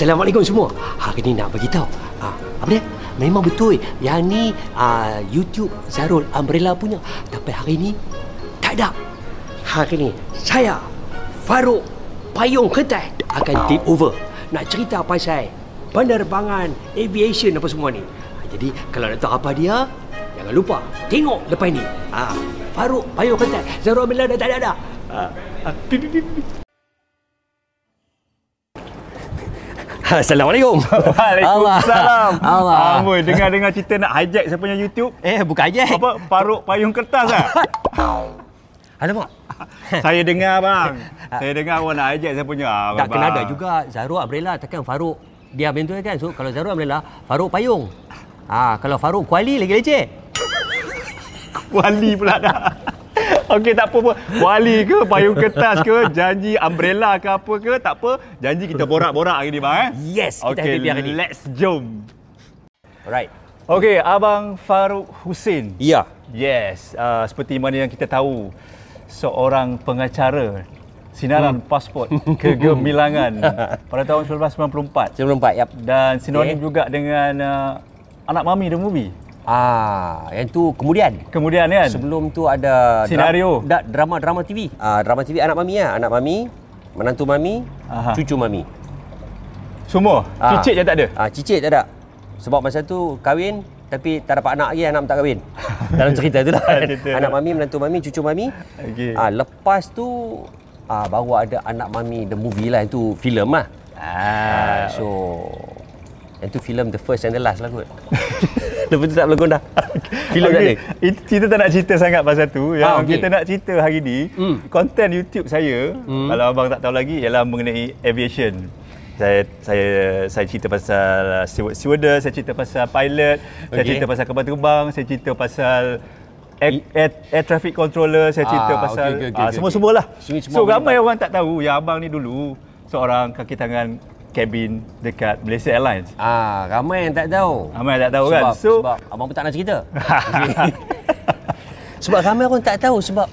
Assalamualaikum semua. Hari ni nak bagi tahu. Ah, apa dia? Memang betul. Yang ni ah, YouTube Zarul Umbrella punya. Tapi hari ni tak ada. Hari ni saya Farouk Payung Ketai akan take over. Nak cerita pasal penerbangan aviation apa semua ni. Ah, Jadi kalau nak tahu apa dia, jangan lupa tengok lepas ni. Ah, Farouk Payung Ketai. Zarul Umbrella dah tak ada dah. Ah, ah, pi, pi, pi, pi. Assalamualaikum. Waalaikumsalam. Allah. Amboi, dengar-dengar cerita nak hijack saya punya YouTube. Eh, bukan aja. Apa? Paruk payung kertas ah? Alamak. saya dengar bang. Saya dengar awak nak hijack saya punya. Ah, Tak kena ada juga Zarul Umbrella takkan Farouk dia macam tu kan. So kalau Zarul Umbrella, Farouk payung. Ah, kalau Farouk kuali lagi leceh. Wali pula dah. Okey tak apa pun. Wali ke payung kertas ke, janji umbrella ke apa ke, tak apa. Janji kita borak-borak hari ni bang eh. Yes, kita Okey, happy hari ni. let's jom. Alright. Okey, abang Faruk Husin. Ya. Yes, uh, seperti mana yang kita tahu, seorang pengacara sinaran Hmm. pasport kegemilangan pada tahun 1994 Sebelum empat, yap. dan sinonim Okey. juga dengan uh, Anak Mami the movie. Ah, yang tu kemudian. Kemudian kan Sebelum tu ada Senario. Dra- da- drama-drama TV. Ah, drama TV anak mami ya, anak mami, menantu mami, Aha. cucu mami. semua Ah. cicit je tak ada. Ah, cicit tak ada. Sebab masa tu kahwin tapi tak dapat anak lagi anak tak kahwin. Dalam cerita tu lah. Cerita. anak mami, menantu mami, cucu mami. Okey. Ah, lepas tu ah, baru ada anak mami the movie lah itu filem lah. Ah, so yang tu filem the first and the last lah kot. Lepas tu tak berlakon dah. filem tak ada. Itu kita tak nak cerita sangat pasal tu. Yang Ah, okey. kita nak cerita hari ni, Hmm. konten YouTube saya, kalau abang tak tahu lagi ialah mengenai aviation. Saya saya saya cerita pasal steward stewardess, saya cerita pasal pilot, saya Okey. cerita pasal kapal terbang, saya cerita pasal air, air, air traffic controller, saya cerita Ah, pasal okey, okey, ah, okey, semua-semua lah. Semua- semua So ramai tahu. orang tak tahu yang abang ni dulu seorang kaki tangan kabin dekat Malaysia Airlines. Ah, ramai yang tak tahu. Ramai tak tahu sebab, kan? So sebab abang pun tak nak cerita. sebab ramai orang tak tahu sebab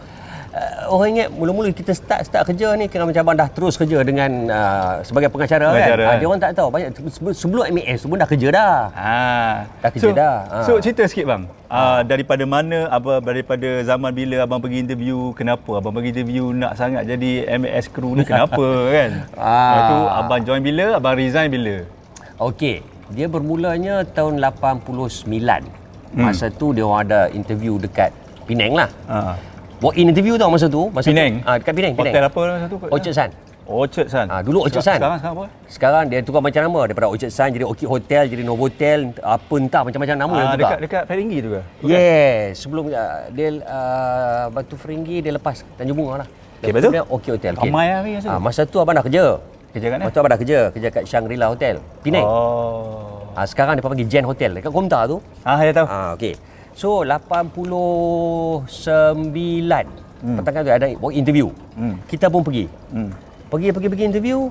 orang ingat mula-mula kita start start kerja ni kira macam abang dah terus kerja dengan uh, sebagai pengacara, Pengacara, kan. Kan? dia orang tak tahu banyak sebelum, MAS pun dah kerja dah. Ah, Dah kerja dah. Ah. So cerita sikit bang. Ah, daripada mana apa daripada zaman bila abang pergi interview, kenapa abang pergi interview nak sangat jadi MAS crew ni kenapa kan? Ah. Lepas tu abang join bila, abang resign bila? Okey, dia bermulanya tahun 89. Masa tu dia orang ada interview dekat Penang lah. Ah. Walk-in interview tau masa tu. Masa Penang? Tu, ah, dekat Penang, Penang. Hotel apa satu? Orchard Sun. Orchard Sun. Ah, dulu Orchard Sun. Sekarang sekarang apa? Sekarang dia tukar macam nama daripada Orchard Sun jadi Orchid Hotel, jadi Novotel, apa entah macam-macam nama dia Ah, tukar. dekat dekat Feringgi tu ke? Yes, sebelum uh, dia uh, Batu Feringgi dia lepas Tanjung Bunga lah. Okey, betul? Okey Hotel. okey. Ramai hari masa tu. Ah, masa tu abang dah kerja. Kerja kat mana? Masa tu abang dah kerja, kerja kat Shangri-La Hotel, Penang. Oh. Ah, sekarang dia panggil Jen Hotel dekat Komtar tu. Ah, saya tahu. Ah, okey. So 89 hmm. petang tu ada interview. Hmm. Kita pun pergi. Hmm. Pergi pergi pergi interview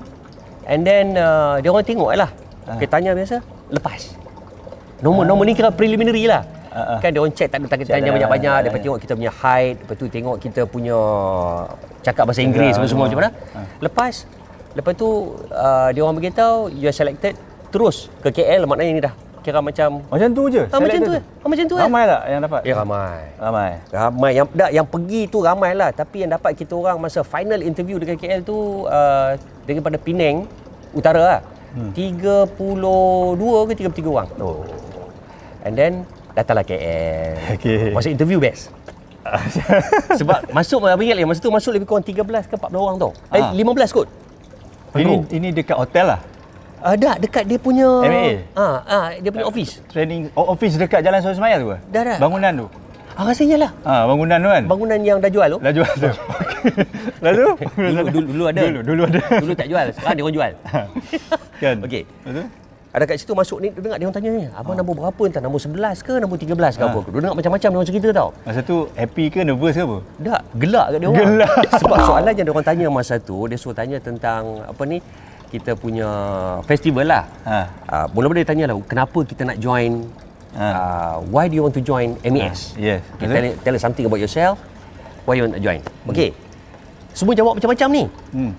and then uh, dia orang tengok lah. Ah. Kita tanya biasa, lepas. Nombor nombor ni kira preliminary lah. Ah, ah. Kan dia orang check tak ada tanya banyak-banyak, lepas dah. tengok kita punya height, lepas tu tengok kita punya cakap bahasa Inggeris Cakap, semua semua ah. macam mana. Lepas lepas tu uh, dia orang beritahu you are selected terus ke KL maknanya ni dah kira macam Macam tu je. ah, macam tu eh. Ah, macam tu eh. Ramai tak yang dapat? Ya ramai. Ramai. Ramai yang tak yang pergi tu ramai lah tapi yang dapat kita orang masa final interview dekat KL tu uh, daripada Penang utara lah. Hmm. 32 ke 33 orang. Oh. And then datanglah KL. Okey. Masa interview best. Sebab masuk abang ingat lagi masa tu masuk lebih kurang 13 ke 14 orang tau. Eh Ah. 15 kot. Ini ini dekat hotel lah. Ada dekat dia punya MA? Ah, ah dia punya office. Training oh, office dekat Jalan Sultan Semaya tu ke? Dah, dah. Bangunan tu. Ah rasanya lah. Ha, bangunan tu kan? Bangunan yang dah jual tu. Dah jual tu. Lalu? Dulu, dulu, dulu ada. Dulu, dulu ada. Dulu tak jual. Sekarang dia orang jual. kan? Okey. Betul? Ada kat situ masuk ni, dia dengar dia orang tanya ni, abang nombor berapa entah nombor 11 ke nombor 13 ke Ha. apa. Dia dengar macam-macam dia orang cerita tau. Masa tu happy ke nervous ke apa? Dah gelak kat dia orang. Gelak. Sebab soalan yang dia orang tanya masa tu, dia suruh tanya tentang apa ni? Kita punya festival lah. Ha. Uh, mula-mula dia tanya lah, kenapa kita nak join Ha. uh, why do you want to join MES? Ha, yes. Okay, tell, tell us something about yourself. Why you want to join? Okey. Semua jawab macam-macam ni. Hmm.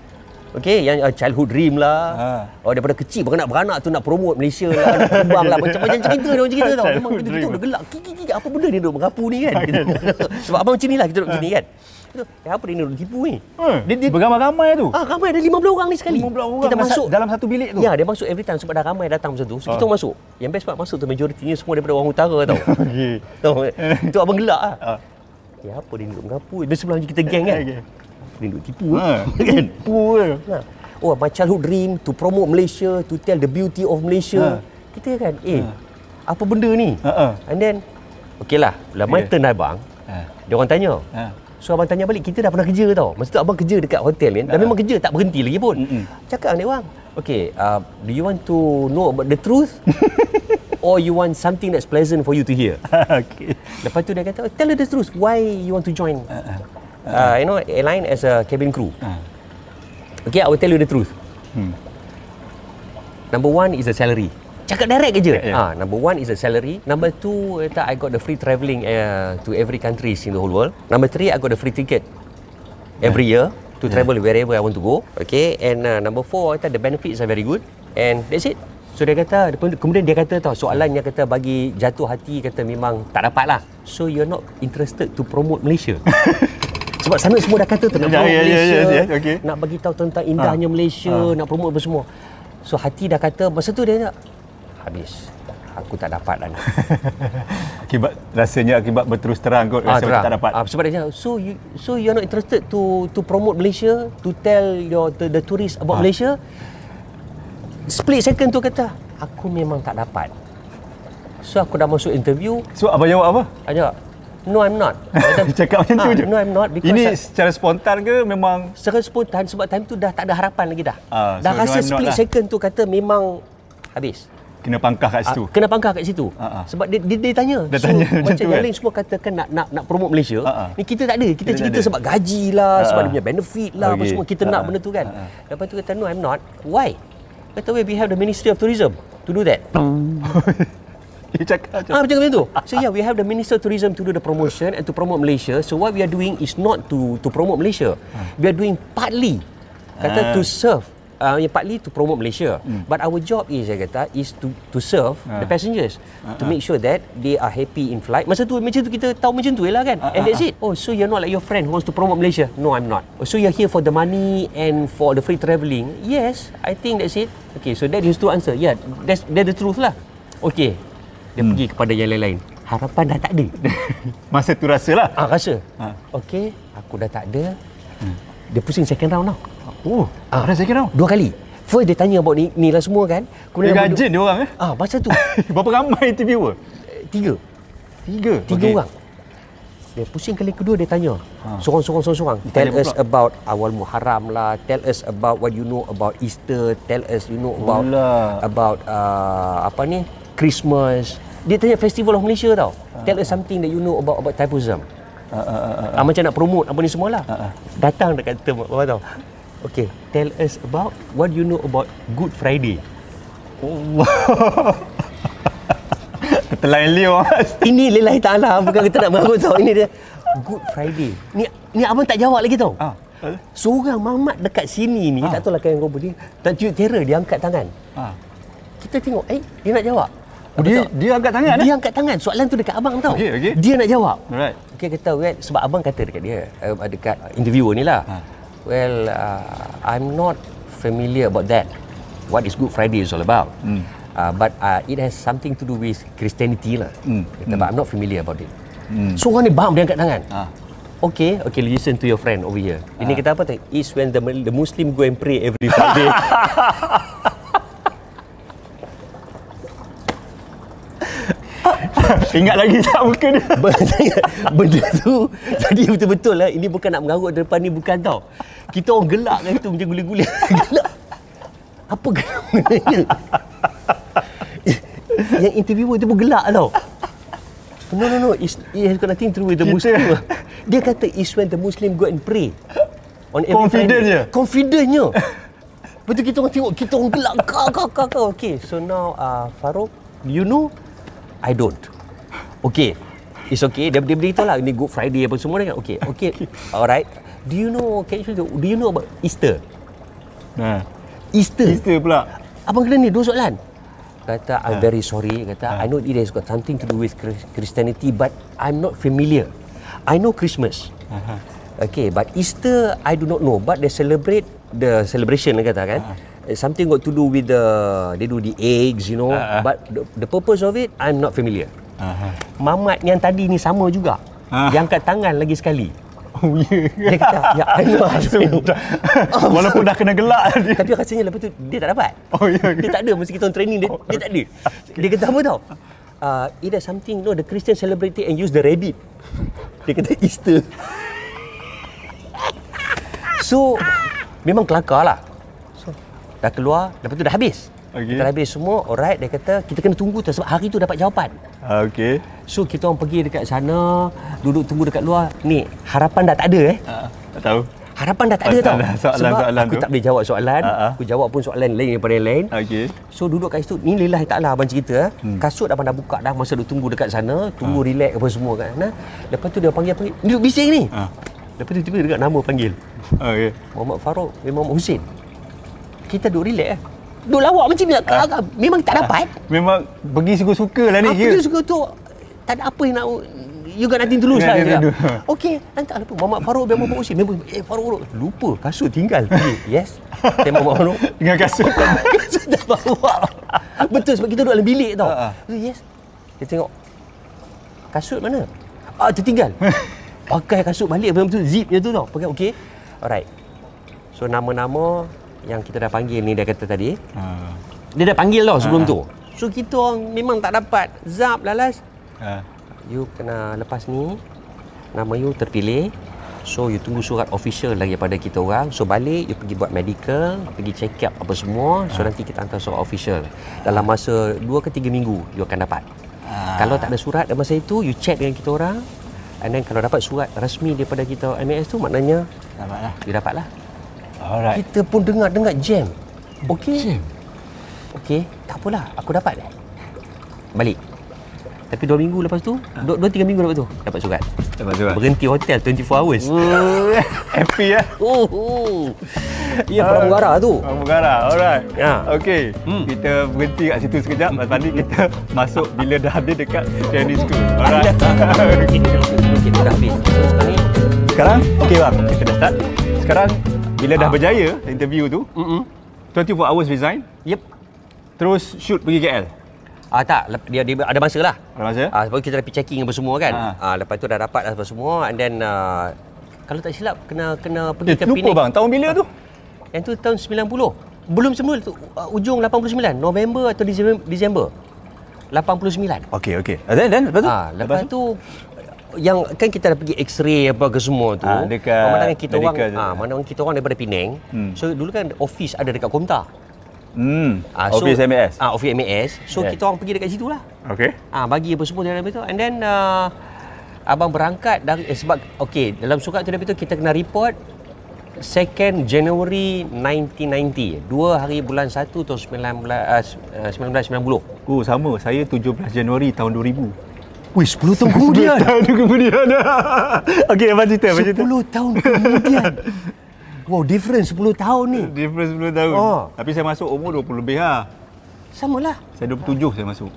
Okay, yang uh, childhood dream lah. Ha. Oh, daripada kecil beranak-beranak tu nak promote Malaysia lah, nak terbang lah. Macam-macam cerita dia orang cerita tau. Memang kita, udah gelak. Kiki, kiki, apa benda dia duduk mengapu ni kan? Sebab abang macam ni lah kita duduk macam ni kan. Eh, apa dia duduk tipu ni? Eh, Dia, dia, Beramai-ramai tu. ah, ramai ada 15 orang ni sekali. 15 orang kita masuk. dalam satu bilik tu. Ya, dia masuk every time sebab dah ramai datang macam tu. So, kita Ah. masuk. Yang best part masuk tu majoritinya semua daripada orang utara tau. Okey. Tahu? Itu abang gelak lah. Ah. Ya, apa dia duduk mengapu? Dia sebelah kita geng kan? Okey. Dia duduk tipu. Ha. kan? Tipu? Ha. Oh, my childhood dream to promote Malaysia, to tell the beauty of Malaysia. Ha. Kita kan, eh, apa benda ni? Ha, ha. And then, okey lah, bila my Okay. turn abang, Ha. dia orang tanya. Ha. So abang tanya balik, kita dah pernah kerja tau. Masa tu abang kerja dekat hotel kan. Dan Ha. memang kerja tak berhenti lagi pun. Mm-mm. Cakap dengan dia orang, okay, uh, do you want to know about the truth? Or you want something that's pleasant for you to hear? Okey. Lepas tu dia kata, oh, tell her the truth. Why you want to join? Uh, you know, airline as a cabin crew. Ha. Okay, I will tell you the truth. Hmm. Number one is the salary. Cakap direct je. Yeah, yeah. Ah, number one is the salary. Number two, kata I got the free travelling uh, to every countries in the whole world. Number three, I got the free ticket every year to travel wherever I want to go. Okay, and uh, number four, kata the benefits are very good. And that's it. So dia kata, kemudian dia kata tau, soalan yang kata bagi jatuh hati, kata memang tak dapat lah. So you're not interested to promote Malaysia. Sebab sana semua dah kata tu nak Ya, promote ya, ya, Malaysia, yes, yes, okay. nak bagi tahu tentang indahnya Malaysia, nak promote apa semua. So hati dah kata masa tu dia nak habis. Aku tak dapat lah. Akibat rasanya akibat berterus terang kot rasa macam tak dapat. Ah, sebab dia so you so you're not interested to to promote Malaysia, to tell your the, the tourists about Ah. Malaysia. Split second tu kata, aku memang tak dapat. So aku dah masuk interview, So abang jawab apa? aja. No I'm not. Dia Cakap macam tu "Ah, je. No I'm not because Ini I- secara spontan ke memang secara spontan sebab time tu dah tak ada harapan lagi dah. Ah, dah so rasa no, split lah. second tu kata memang habis. Kena pangkah kat situ? Ah, kena pangkah kat situ. Ah. Sebab dia, dia, dia tanya. Dia tanya macam macam yang kan? lain semua katakan nak nak nak promote Malaysia. Ah. Ni kita tak ada. Kita, Kita cerita ada. sebab gaji lah, Ah, sebab dia punya benefit lah, apa Okey. semua kita Ah, nak benda tu kan. Ah. Lepas tu kata no I'm not. Why? Kata we have the Ministry of Tourism to do that. Dia cakap macam Ah macam tu. So yeah, we have the Minister of Tourism to do the promotion and to promote Malaysia. So what we are doing is not to to promote Malaysia. We are doing partly kata Ah. to serve uh, yang partly to promote Malaysia. But our job is saya kata is to to serve Ah. the passengers to make sure that they are happy in flight. Masa tu macam tu kita tahu macam tu lah kan. and that's it. Oh, so you're not like your friend who wants to promote Malaysia. No, I'm not. Oh, so you're here for the money and for the free travelling. Yes, I think that's it. Okay, so that is to answer. Yeah, that's that's the truth lah. Okay. Dia pergi kepada yang lain-lain. Harapan dah tak ada. masa tu rasalah. ah, rasa. Ah. Okey, aku dah tak ada. Dia pusing second round tau. Oh, Ah. ada second round. Dua kali. First dia tanya about ni, ni lah semua kan. Dia Kemudian nombor gajin dia orang eh. Ah, masa tu. Berapa ramai interviewer? eh, tiga. Tiga. Tiga Okey. orang. Dia pusing kali kedua dia tanya. Ha. Sorang-sorang sorang-sorang. Dia Tell tanya us pula. about awal Muharram lah. Tell us about what you know about Easter. Tell us you know about Pula. about uh, apa ni? Christmas. Dia tanya Festival of Malaysia tau. Tell us something that you know about about Thaipusam. Ah, ah, ah, ah. Ah, macam nak promote apa ni semua lah. Ah, ah. Datang dekat kita apa tahu. Okay, tell us about what you know about Good Friday. Ketelain Leo Mas. Ini lillahi ta'ala bukan kita nak mengaku tau. Ini dia Good Friday. Ni ni abang tak jawab lagi tau. Ah. Seorang mamat dekat sini ni, Ah. tak tahu lah yang robot dia, tak tunjuk terror, dia angkat tangan. Ah. Kita tengok, eh, dia nak jawab. Oh, dia dia angkat tangan Dia eh? angkat tangan. Soalan tu dekat abang tau. Okey, okey. Dia nak jawab. Alright. Okey, kata, well, sebab abang kata dekat dia, uh, dekat interviewer ni lah. Ha. Well, uh, I'm not familiar about that. What is Good Friday is all about. Hmm. Uh, but uh, it has something to do with Christianity lah. Kata, but I'm not familiar about it. Hmm. So orang ni bam dia angkat tangan. Ah. Okay, okay, listen to your friend over here. Ini kita apa tu? Is when the, the Muslim go and pray every Friday. Ingat lagi tak muka dia? benda, benda tu tadi betul-betul lah. Ini bukan nak mengarut depan ni bukan tau. Kita orang gelak kan tu macam guli-guli gelak. Apa gelak sebenarnya yang interviewer tu pun gelak tau. No no no. It's, it has got nothing to do with the Kita- Muslim. Dia kata is when the Muslim go and pray on every Friday. confidentnya? Betul kita orang tengok kita orang gelak. Kau kau kau kau okay so now uh, Farouk you know I don't okay it's okay dia dia beritahu lah ni Good Friday apa semua kan okay okay alright do you know can you do you know about Easter Nah. Easter. Easter pula. Abang kena ni dua soalan. Kata I'm very sorry. Kata I know it has got something to do with Chris- Christianity but I'm not familiar. I know Christmas. Okay, but Easter I do not know. But they celebrate the celebration dia kata kan. Uh, Something got to do with the they do the eggs, you know. Ah. But the, the purpose of it I'm not familiar. Aha. Mamat yang tadi ni sama juga. Ah. Yang kat tangan lagi sekali. Oh ya. Dia kata, ya I know. I know. Walaupun dah kena gelak dia. Tapi rasanya lepas tu dia tak dapat. Oh, ya ke? Dia tak ada masa kita on training dia, dia tak ada. Dia kata apa tau? Uh, it has something, no, the Christian celebrate it and use the rabbit. Dia kata Easter. So, memang kelakar lah. Dah keluar, lepas tu dah habis. Okey. Kita dah habis semua, alright, dia kata kita kena tunggu tu sebab hari tu dapat jawapan. Ah, Okey. So, kita orang pergi dekat sana, duduk tunggu dekat luar. Ni, harapan dah tak ada eh. Ah, tak tahu. Harapan dah tak ada Tak tau. soalan- Sebab soalan aku tu. tak boleh jawab soalan. Ah. Aku jawab pun soalan lain daripada yang lain. Okey. So duduk kat situ Ni lillahi ta'ala abang cerita hmm. Kasut abang dah buka dah Masa duk tunggu dekat sana Tunggu relax apa semua kan nah, Lepas tu dia panggil Ni duduk bising ni Ah. Lepas tu tiba-tiba dekat nama panggil Okey. Muhammad Farouk Memang Muhammad Hussein Kita duduk relax lah Duduk lawak macam ni ah. Memang tak dapat Memang pergi suka-suka lah ni. Kira. dia suka tu Tak ada apa yang nak You got nothing to lose lah do. cakap. Okey Nanti lupa Muhammad Farouk biar Muhammad Hussein Memang Eh Farouk. Lupa Kasut tinggal Pergi. Yes Tembak Muhammad Farouk Dengan kasut. Kasut dah bawa Betul sebab kita duduk dalam bilik tau Ha, ha. Yes Dia tengok Kasut mana? Ah tertinggal Pakai kasut balik Betul-betul zipnya tu tau Pakai okey Alright So nama-nama Yang kita dah panggil ni Dia kata tadi. Ah. Dia dah panggil tau sebelum Ha, ha. tu. So kita orang memang tak dapat. Zap lalas. Ah. You kena lepas ni. Nama you terpilih. So you tunggu surat official lagi pada kita orang. So balik you pergi buat medical Pergi check up apa semua. So nanti kita hantar surat official. Dalam masa 2 ke 3 minggu You akan dapat. Kalau tak ada surat dalam masa itu You check dengan kita orang. And then kalau dapat surat rasmi daripada kita MAS tu Maknanya Selamat lah. you dapat lah Alright. Kita pun dengar-dengar jam Okey Okey Tak apalah Aku dapat Balik Tapi 2 minggu lepas tu 2-3 minggu lepas tu Dapat surat Dapat surat. Berhenti hotel 24 hours Happy ya. Oh, oh. Ya pramugara tu Pramugara, alright. Ya. Okey, Hmm. kita berhenti kat situ sekejap. Lepas ni kita masuk bila dah habis dekat training school. Alright. Okey, okey, dah habis So sekarang ni Sekarang, okey bang, kita dah start. Sekarang, bila dah Ah. berjaya interview tu, Mm-mm. 24 hours resign, Yep terus shoot pergi KL. Ah tak, dia, dia ada masa lah Ada masa? Ah, sebab kita dah pergi checking apa semua kan. Ah. Ah. lepas tu dah dapat dah apa semua and then uh, kalau tak silap kena kena pergi Eh, ke lupa Penang. bang, tahun bila tu? Yang tu tahun 90. Belum semula tu uh, ujung 89, November atau Disember. Disember. 89. Okey, okey. Dan, dan, lepas tu? Ah, lepas, tu yang kan kita dah pergi x-ray apa ke semua tu. Ah, dekat Pemandangan kita orang ah, pemandangan kita orang daripada Penang. Hmm. So dulu kan office ada dekat Komtar. Hmm, Ah, office MAS. Ah, office MAS. So Yeah. kita orang pergi dekat situ lah. Okey. Ah bagi apa semua dalam itu and then uh, abang berangkat dari eh, sebab okey dalam surat tu dia tu kita kena report 2nd January 1990 dua hari bulan 1 tahun 19 uh, 1990 Oh, sama. Saya 17 Januari tahun 2000. Wih 10 tahun kemudian tahun kemudian. okey, apa cerita? Apa cerita? 10 tahun kemudian Wow difference 10 tahun ni Difference 10 tahun. Oh. Tapi saya masuk umur 20 lebih lah. Sama lah Saya 27 saya masuk.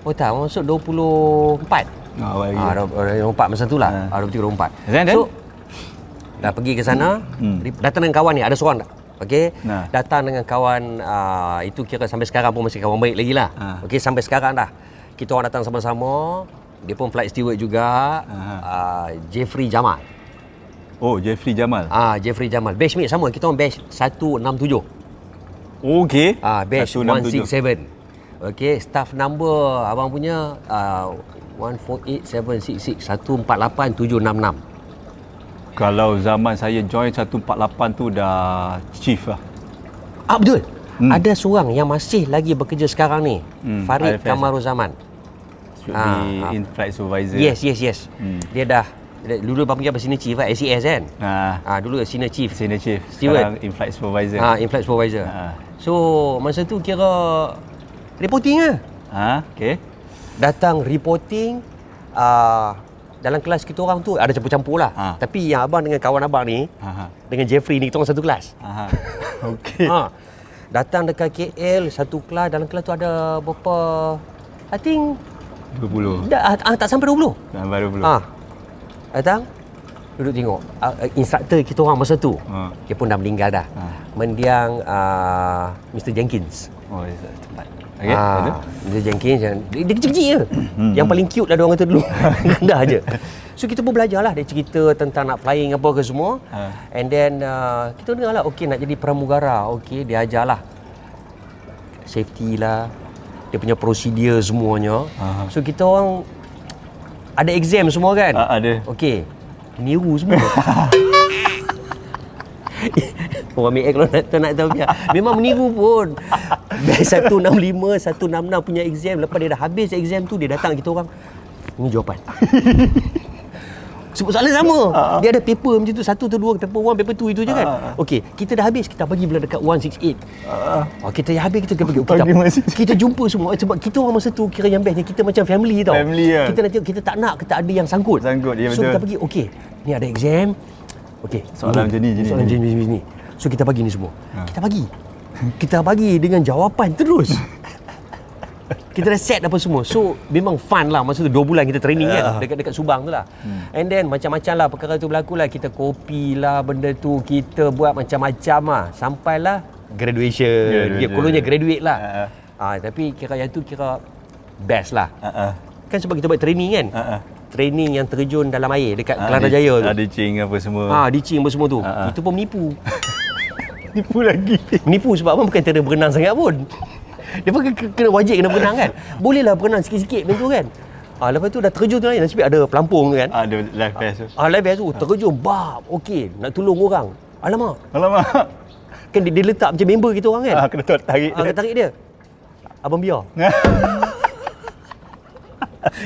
Oh tak masuk 24 Ah, awal Ah, lagi. orang 24 masa tu lah. Ah. Ah, 23 24. Then, then? So dah pergi ke sana, Hmm. hmm. datang dengan kawan ni, ada seorang tak? Okey. Nah. Datang dengan kawan uh, itu kira sampai sekarang pun masih kawan baik lagi lah. Ah. Okey sampai sekarang dah. Kita orang datang sama-sama. Dia pun flight steward juga. Aha. Uh, Jeffrey Jamal. Oh, Jeffrey Jamal. Ah Jeffrey Jamal. Batch mate sama. Kita orang batch 167. Okey. Ah batch 167. 167. Okey, staff number abang punya uh, 148766 Kalau zaman saya join 148 tu dah chief lah. Ah betul. Hmm. Ada seorang yang masih lagi bekerja sekarang ni. Hmm. Farid. Kamaruzaman. Should Ah, be ah. in-flight supervisor. Yes, yes, yes. Hmm. Dia dah dulu abang panggil apa senior chief lah, SES kan? Ah, Ah dulu senior chief. senior chief. Steward. Sekarang in-flight supervisor. Ah in-flight supervisor. Ah. So masa tu kira reporting lah. Ha, okey. Datang reporting ah dalam kelas kita orang tu ada campur-campur lah. Ah. Tapi yang abang dengan kawan abang ni Ha ha. dengan Jeffrey ni kita orang satu kelas. Ha. Okey. Ha. Datang dekat KL satu kelas dalam kelas tu ada berapa I think 20. dah, ah, tak sampai 20. Dah baru belum. Ha. Datang duduk tengok uh, instruktor kita orang masa tu. Ha. Dia pun dah meninggal dah. Ha. Mendiang uh, Mr Jenkins. Oh, cepat. Okey, Ah, betul. Mr Jenkins yang dia, dia kecil-kecil je. yang paling cute lah dia orang kata dulu. Rendah je. So kita pun belajar lah dia cerita tentang nak flying apa ke semua. Ha. And then uh, kita dengar lah okey nak jadi pramugara. Okey dia ajar lah. Safety lah. Dia punya prosedur semuanya. Aha. So kita orang ada exam semua kan? Ah, ada. Okey. Niru semua. Orang MX kalau nak nak tahu biar. Memang meniru pun. Best 165, 166 punya exam. Lepas dia dah habis exam tu, dia datang kita orang. Ini jawapan. Sebut soalan sama. Dia ada paper macam tu. Satu tu dua. Paper one, paper two itu je kan. Okey, kita dah habis. Kita bagi bila dekat 168. Oh, kita habis, kita pergi. Kita, masih. kita jumpa semua. Sebab kita orang masa tu kira yang bestnya. Kita macam family tau. Family, ya. Kita nak tengok, kita tak nak. Kita ada yang sangkut. Sangkut, ya, So betul. kita pergi, okey. Ni ada exam. Okey. Soalan macam ni, Soalan macam ni. So kita bagi ni semua. Kita bagi. Kita bagi dengan jawapan terus. kita dah set apa semua. So memang fun lah masa tu 2 bulan kita training kan dekat dekat Subang tu lah. And then macam-macam lah perkara tu berlaku lah. Kita kopi lah benda tu. Kita buat macam-macam lah. Sampailah graduation. Graduation. Dia kononnya graduate lah. Ha, Ah, tapi kira yang tu kira best lah. Ha ah. Kan sebab kita buat training kan. Ha ah. Training yang terjun dalam air dekat Ah, Kelana di- Jaya tu. Ada cing apa semua. Ah, dicing apa semua tu. Ha, ha. Itu pun menipu. Tipu lagi. Menipu sebab apa bukan cara berenang sangat pun. Dia pun ke- kena wajib kena berenang kan. Bolehlah berenang sikit-sikit macam tu kan. Ah, lepas tu dah terjun tu air nasib ada pelampung tu kan. Ada live pass tu. Ah, live tu terjun bab. Okey, nak tolong orang. Alamak. Alamak. Kan dia, dia letak macam member kita orang kan. Ah, kena tarik. Ah, kena tarik dia. Abang biar.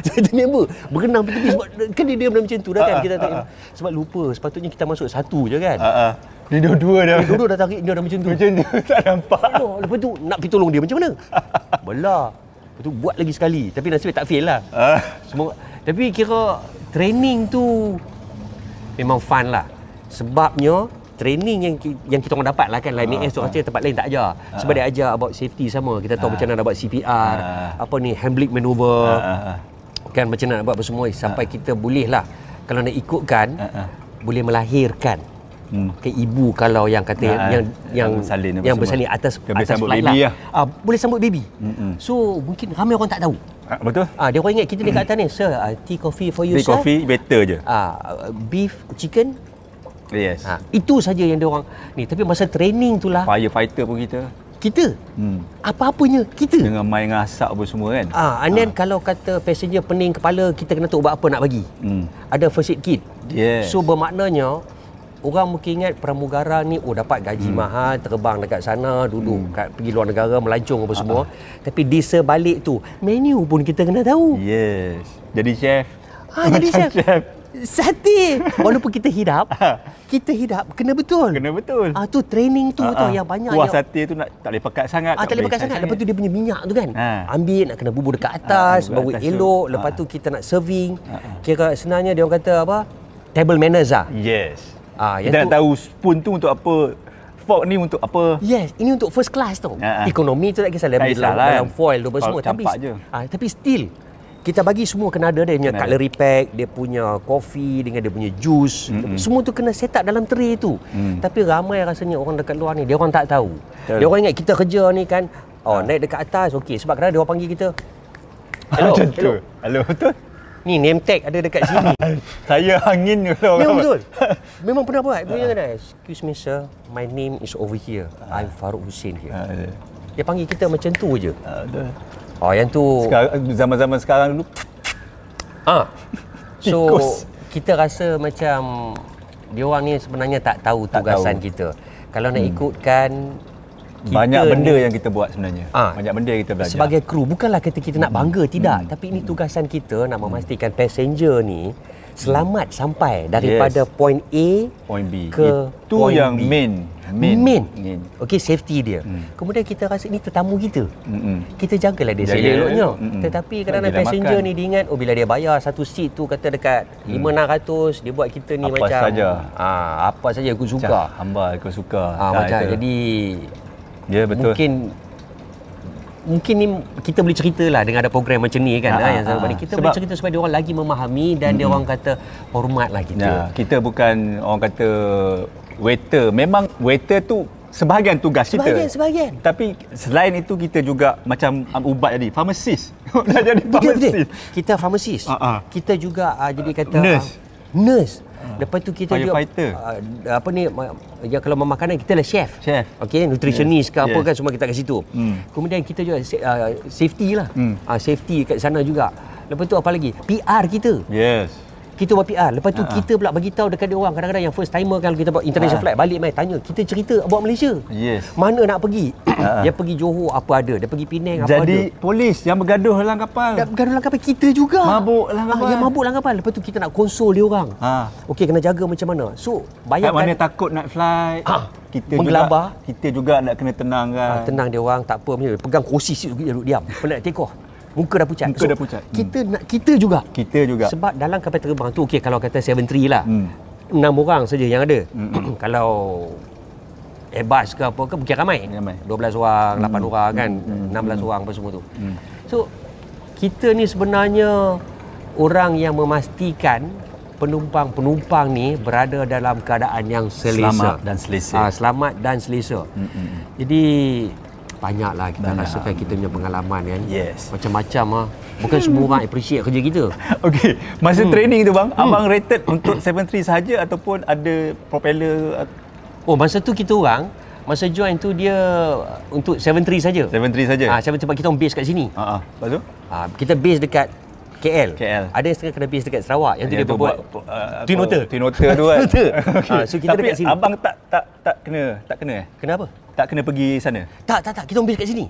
Jadi member berenang tepi sebab kan dia dalam macam tu dah kan kita tarik. Sebab lupa sepatutnya kita masuk satu je kan. Ha Ni dua-dua dah. Dua-dua dah tarik dia dah macam tu. Macam tu tak nampak. Allah, lepas tu nak pergi tolong dia macam mana? Belah. Lepas tu buat lagi sekali. Tapi nasib tak fail lah. Ah. Semua tapi kira training tu memang fun lah. Sebabnya training yang yang kita orang dapat lah kan lain uh, tu rasa tempat lain tak ajar. Sebab dia ajar about safety sama. Kita tahu macam mana nak buat CPR, Ah. apa ni Heimlich maneuver. Ah, ah. Kan macam mana nak buat apa semua sampai kita boleh lah kalau nak ikutkan Ah, ah. boleh melahirkan Hmm. ke ibu kalau yang kata Ah, yang ah. yang Yang bersalin yang bersalin atas boleh atas sambut baby lah. Ah, boleh sambut baby. Mm-mm. So mungkin ramai orang tak tahu. Ah, betul? Ah dia orang ingat kita dekat atas ni, sir, uh, tea coffee for you Tea sir. coffee better je. Ah beef chicken. Yes. Ah itu saja yang dia orang ni tapi masa training tu lah Firefighter pun kita. kita Hmm. apa-apanya kita. Dengan main dengan asap apa semua kan. Ah and then kalau kata passenger pening kepala kita kena tahu buat apa nak bagi. Hmm. Ada first aid kit. Yes. So bermaknanya orang mungkin ingat pramugara ni oh dapat gaji Hmm. mahal terbang dekat sana duduk kat pergi luar negara melancong apa Ah, semua tapi di sebalik tu menu pun kita kena tahu. Yes. Jadi chef. Ha jadi Macam chef. Sate. Walaupun kita hidap, kita hidap kena betul. Kena betul. Ah tu training tu Ah, tau ah. yang banyak Kuah yang sate tu nak tak boleh pekat sangat. Ah, tak boleh pakai sangat. Lepas tu dia punya minyak tu kan. Ha. Ambil nak kena bubur dekat Ah, atas, bubur baru atas tu. elok. Lepas Ah. tu kita nak serving. Kira sebenarnya dia orang kata apa? Table manners lah. Yes. Ah, Kita nak tahu spoon tu untuk apa. Fork ni untuk apa. Yes, ini untuk first class tau. Ha, ha. Ekonomi tu tak kisah Tak dalam, dalam kan. foil tu apa semua tapi je. ah, tapi still kita bagi semua kena ada dia punya Kena ada. cutlery pack, dia punya coffee dengan dia punya juice. Mm-mm. Semua tu kena set up dalam tray tu. Mm. Tapi ramai rasanya orang dekat luar ni dia orang tak tahu. Betul. Dia orang ingat kita kerja ni kan oh naik dekat atas okey sebab kadang dia orang panggil kita Hello, hello. Hello, betul? Ni name tag ada dekat sini. Saya angin Memang orang- betul. Memang pernah buat. Dia kata, excuse me sir, my name is over here. I'm Farouk Hussein here. Ah, ya. Dia panggil kita macam tu je. Betul. Oh, yang tu. Sekarang zaman-zaman sekarang dulu Ah. So, Tikus. kita rasa macam dia orang ni sebenarnya tak tahu Tak tugasan tahu. kita. Kalau nak ikutkan kita banyak benda ni, yang kita buat sebenarnya. Ah. Banyak benda yang kita belajar. sebagai kru bukanlah kata kita nak bangga tidak, tapi ini tugasan kita nak memastikan passenger ni selamat sampai daripada Yes. point A point B. ke Itu point yang B. main Main. Main. Main. Okey, safety dia. Hmm. Kemudian kita rasa ni tetamu kita. Mm-mm. Kita jagalah dia Jaga. seleloknya. Mm-mm. Tetapi kadang-kadang passenger makan. ni dia ingat oh bila dia bayar satu seat tu kata dekat hmm. 5 600 dia buat kita ni Apa macam saja. ah apa saja aku suka. Cah, hamba aku suka. Tak, macam itu. jadi Ya betul. mungkin mungkin ni kita boleh cerita lah dengan ada program macam ni kan ah, ah, yang ah. kita Sebab- boleh cerita supaya dia orang lagi memahami dan dia orang kata hormatlah kita. Ya, kita bukan orang kata waiter. Memang waiter tu sebahagian tugas Sebahagian, kita. sebahagian. Tapi selain itu kita juga macam um, ubat jadi pharmacist. Dah jadi Betul betul. pharmacist. Kita pharmacist. Ah, ah. Kita juga uh, jadi kata Nurse. Uh, nurse. Lepas tu kita juga uh, apa ni yang kalau makanan kita lah chef. Chef. Okey, nutritionist ke apa Yes. kan semua kita kat situ. Hmm. Kemudian kita juga uh, safety lah. Hmm. Uh, safety kat sana juga. Lepas tu apa lagi? PR kita. Yes. Kita buat PR. Lepas tu ah. kita pula bagi tahu dekat dia orang kadang-kadang yang first timer kalau kita buat international Ah. flight balik mai tanya kita cerita buat Malaysia. Yes. Mana nak pergi? Ah. dia pergi Johor apa ada, dia pergi Penang apa ada. Jadi polis yang bergaduh dalam kapal. Dah bergaduh dalam kapal kita juga. Mabuk dalam kapal. Ah, yang mabuk dalam kapal. Lepas tu kita nak konsol dia orang. Ha. Okey kena jaga macam mana. So Kat bayangkan mana takut nak flight. Ah, kita menggelabah. juga kita juga nak kena tenang kan. ah, tenang dia orang tak apa. Pegang kursi situ dia duduk diam. Penat take off. Muka dah pucat. Muka dah pucat. Hmm. Kita nak kita juga. Kita juga. Sebab dalam kapal terbang tu okey kalau kata 73 lah. Hmm. Enam orang saja yang ada. Hmm. kalau Airbus ke apa ke mungkin ramai. Ramai. 12 orang, 8 Hmm. orang kan, 16 orang apa semua tu. So kita ni sebenarnya orang yang memastikan penumpang-penumpang ni berada dalam keadaan yang selesa. Selamat dan selesa. Ah, selamat dan selesa. Mm-mm. Jadi banyaklah kita Banyak. rasakan kita punya pengalaman kan. Yes. Macam-macam ah. Bukan semua orang appreciate kerja kita. Okey, masa training tu bang, abang rated untuk 73 sahaja ataupun ada propeller Oh, masa tu kita orang masa join tu dia untuk 73 saja. 73 saja? Ah, sebab sebab kita orang base kat sini. Ha ah. Lepas tu? Ah, kita base dekat KL. KL. Ada yang setengah kena base dekat Sarawak yang tu dia buat uh, Twin otter. Twin otter tu kan. Okey. Ah, so kita Tapi dekat sini. abang tak tak tak kena, tak kena eh? Kenapa? Tak kena pergi sana. Tak, tak, tak. Kita orang base kat sini.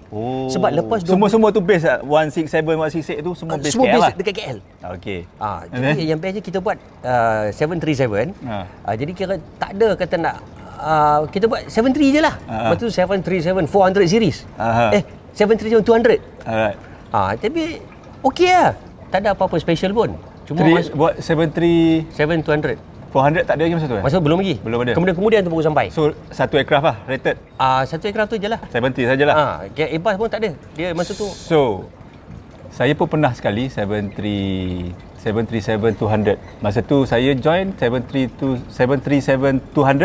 Sebab lepas dua semua semua tu base ah, 167 168 tu semua base semua KL base lah. dekat KL. Okey. Ah, jadi then? yang bestnya kita buat uh, 737. Ha. Ah, jadi kira tak ada kata nak uh, kita buat 73 je lah. Ha. Lepas tu 737 400 series. Aha. Eh, 737 200. Alright. Ah, tapi okey lah. Tak ada apa-apa special pun. Cuma Three, mas, buat 73 7 200. 400 tak ada lagi masa tu eh? Masa belum lagi. Belum ada. Kemudian kemudian tu baru sampai. So satu aircraft lah rated Ah, satu aircraft tu je lah. 70 sajalah. Ah, kayak Airbus pun tak ada. Dia masa tu So saya pun pernah sekali 73 737-200 Masa tu saya join 737-200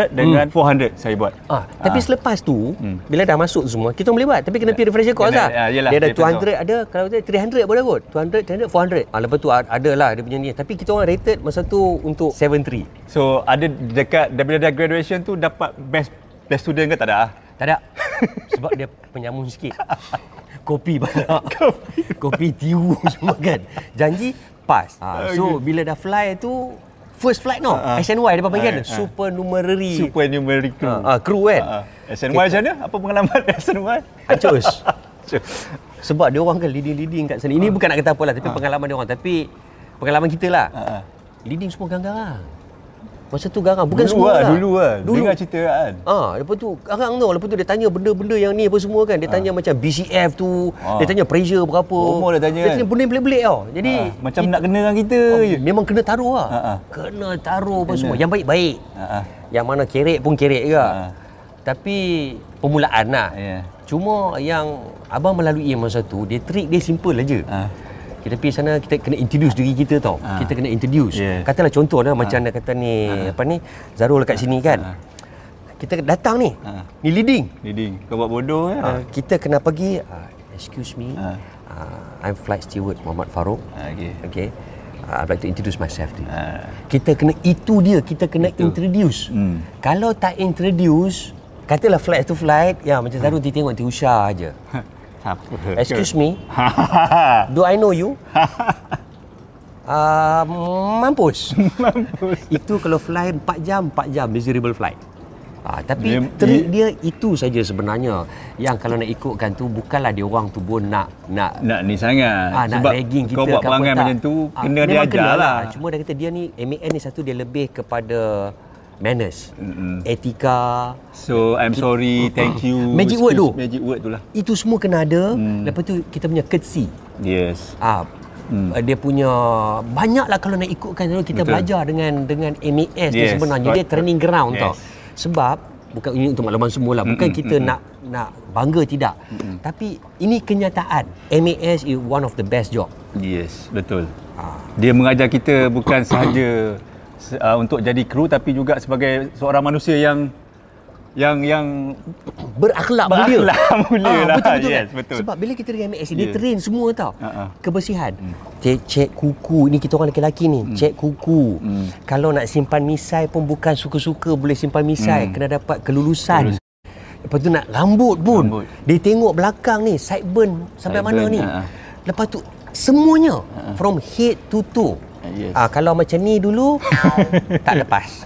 dengan 400 saya buat Ah, tapi selepas tu Hmm. bila dah masuk semua kita boleh buat tapi kena pergi refresher course lah. ah, yelah, dia ada dia 200 ada kalau dia 300 boleh kot. 200, 300, 400. Ah lepas tu ada lah dia punya ni. Tapi kita orang rated masa tu untuk 73. So ada dekat bila dah graduation tu dapat best best student ke tak ada ah? Tak ada. Sebab dia penyamun sikit. Kopi banyak. Kopi. Kopi tiru semua kan. Janji pass. Ha, so bila dah fly tu first flight no. Ah, ah. SNY dia panggil. Ah, ah. Supernumerary. Supernumerary crew. Ah, ah, crew kan. Ah, ah. SNY macam mana? Apa pengalaman SNY? Hancur. Sebab dia orang kan leading-leading kat sana. Ini bukan nak kata apa lah, tapi pengalaman dia orang. Tapi pengalaman kita lah. Ah, ah. Leading semua garang-garang. Masa tu garang. Bukan dulu semua lah, lah. dulu lah. Dulu. Dengar cerita kan. Ah, lepas tu garang tau. Lepas tu dia tanya benda-benda yang ni apa semua kan. Dia tanya macam BCF tu. Ah. Dia tanya pressure berapa. Semua dia tanya Dia kan? tanya benda yang pelik-pelik tau. Jadi Ah, macam kita- nak kena dengan kita Ah, je. Memang kena taruh lah. Ah, ah. Kena taruh apa Kena. semua. Yang baik-baik. Ah, ah. Yang mana kerek pun kerek juga. Ah. Tapi permulaan lah. Ya. Cuma yang abang melalui masa tu, dia trik dia simple aja. Ah. Kita pergi sana kita kena introduce diri kita tau. Ah. Kita kena introduce. Yeah. Katalah contoh lah macam dia kata ni apa ni Zarul kat sini kan. Ah. Kita datang ni. Ah. Ni leading. Leading. Kau buat bodoh ya. Ah, kita kena pergi ah, excuse me. Ah. ah, I'm flight steward Muhammad Farouk. Ah, okey. Okay. Ah, I'd like to introduce myself to you. Ah. Kita kena itu dia, kita kena introduce. Hmm. Kalau tak introduce, katalah flight to flight, ya macam Zarul dia tengok Tiusha Excuse me, do I know you? Uh, mampus. mampus. Itu kalau fly 4 jam, 4 jam miserable flight. Ah, tapi Dia- dia, trik dia itu saja sebenarnya yang kalau nak ikutkan tu bukanlah dia orang tu pun nak nak nak ni sangat. ah, nak Sebab ragging kita kau buat tak. macam tu, Ah, kena memang dia ajar kena lah. Cuma dia kata dia ni MAN ni satu dia lebih kepada manners, Mm-mm. etika, So I'm sorry, thank you. Magic word tu. Magic word tu lah. itu semua kena ada. Hmm. Lepas tu kita punya courtesy. Yes. Ah, Hmm. dia punya banyaklah kalau nak ikutkan dulu kita Betul. belajar dengan dengan MAS Yes, sebenarnya dia training ground Yes. tau. Sebab bukan ini untuk makluman semua lah. Bukan Mm-mm, kita mm-mm. nak nak bangga tidak. Tapi ini kenyataan. MAS is one of the best job. Yes, betul. Ah. Dia mengajar kita bukan sahaja uh, untuk jadi kru tapi juga sebagai seorang manusia yang yang yang Berakhlak mulia. Berakhlak mulia lah. Betul betul. Yes, kan? betul. Sebab bila kita dengan MAS dia Yes. train semua tau. Ha. Kebersihan. Cek cek kuku. Ini kita orang lelaki-lelaki ni. Cek kuku. Hmm. Kalau nak simpan misai pun bukan suka-suka boleh simpan misai. Hmm. Kena dapat kelulusan. Kelulus- Lepas tu nak rambut pun. Rambut. Dia tengok belakang ni sideburn sampai mana Sideburn, ni. ha, ha. Lepas tu semuanya from head to toe. Yes. Ah, kalau macam ni dulu tak lepas.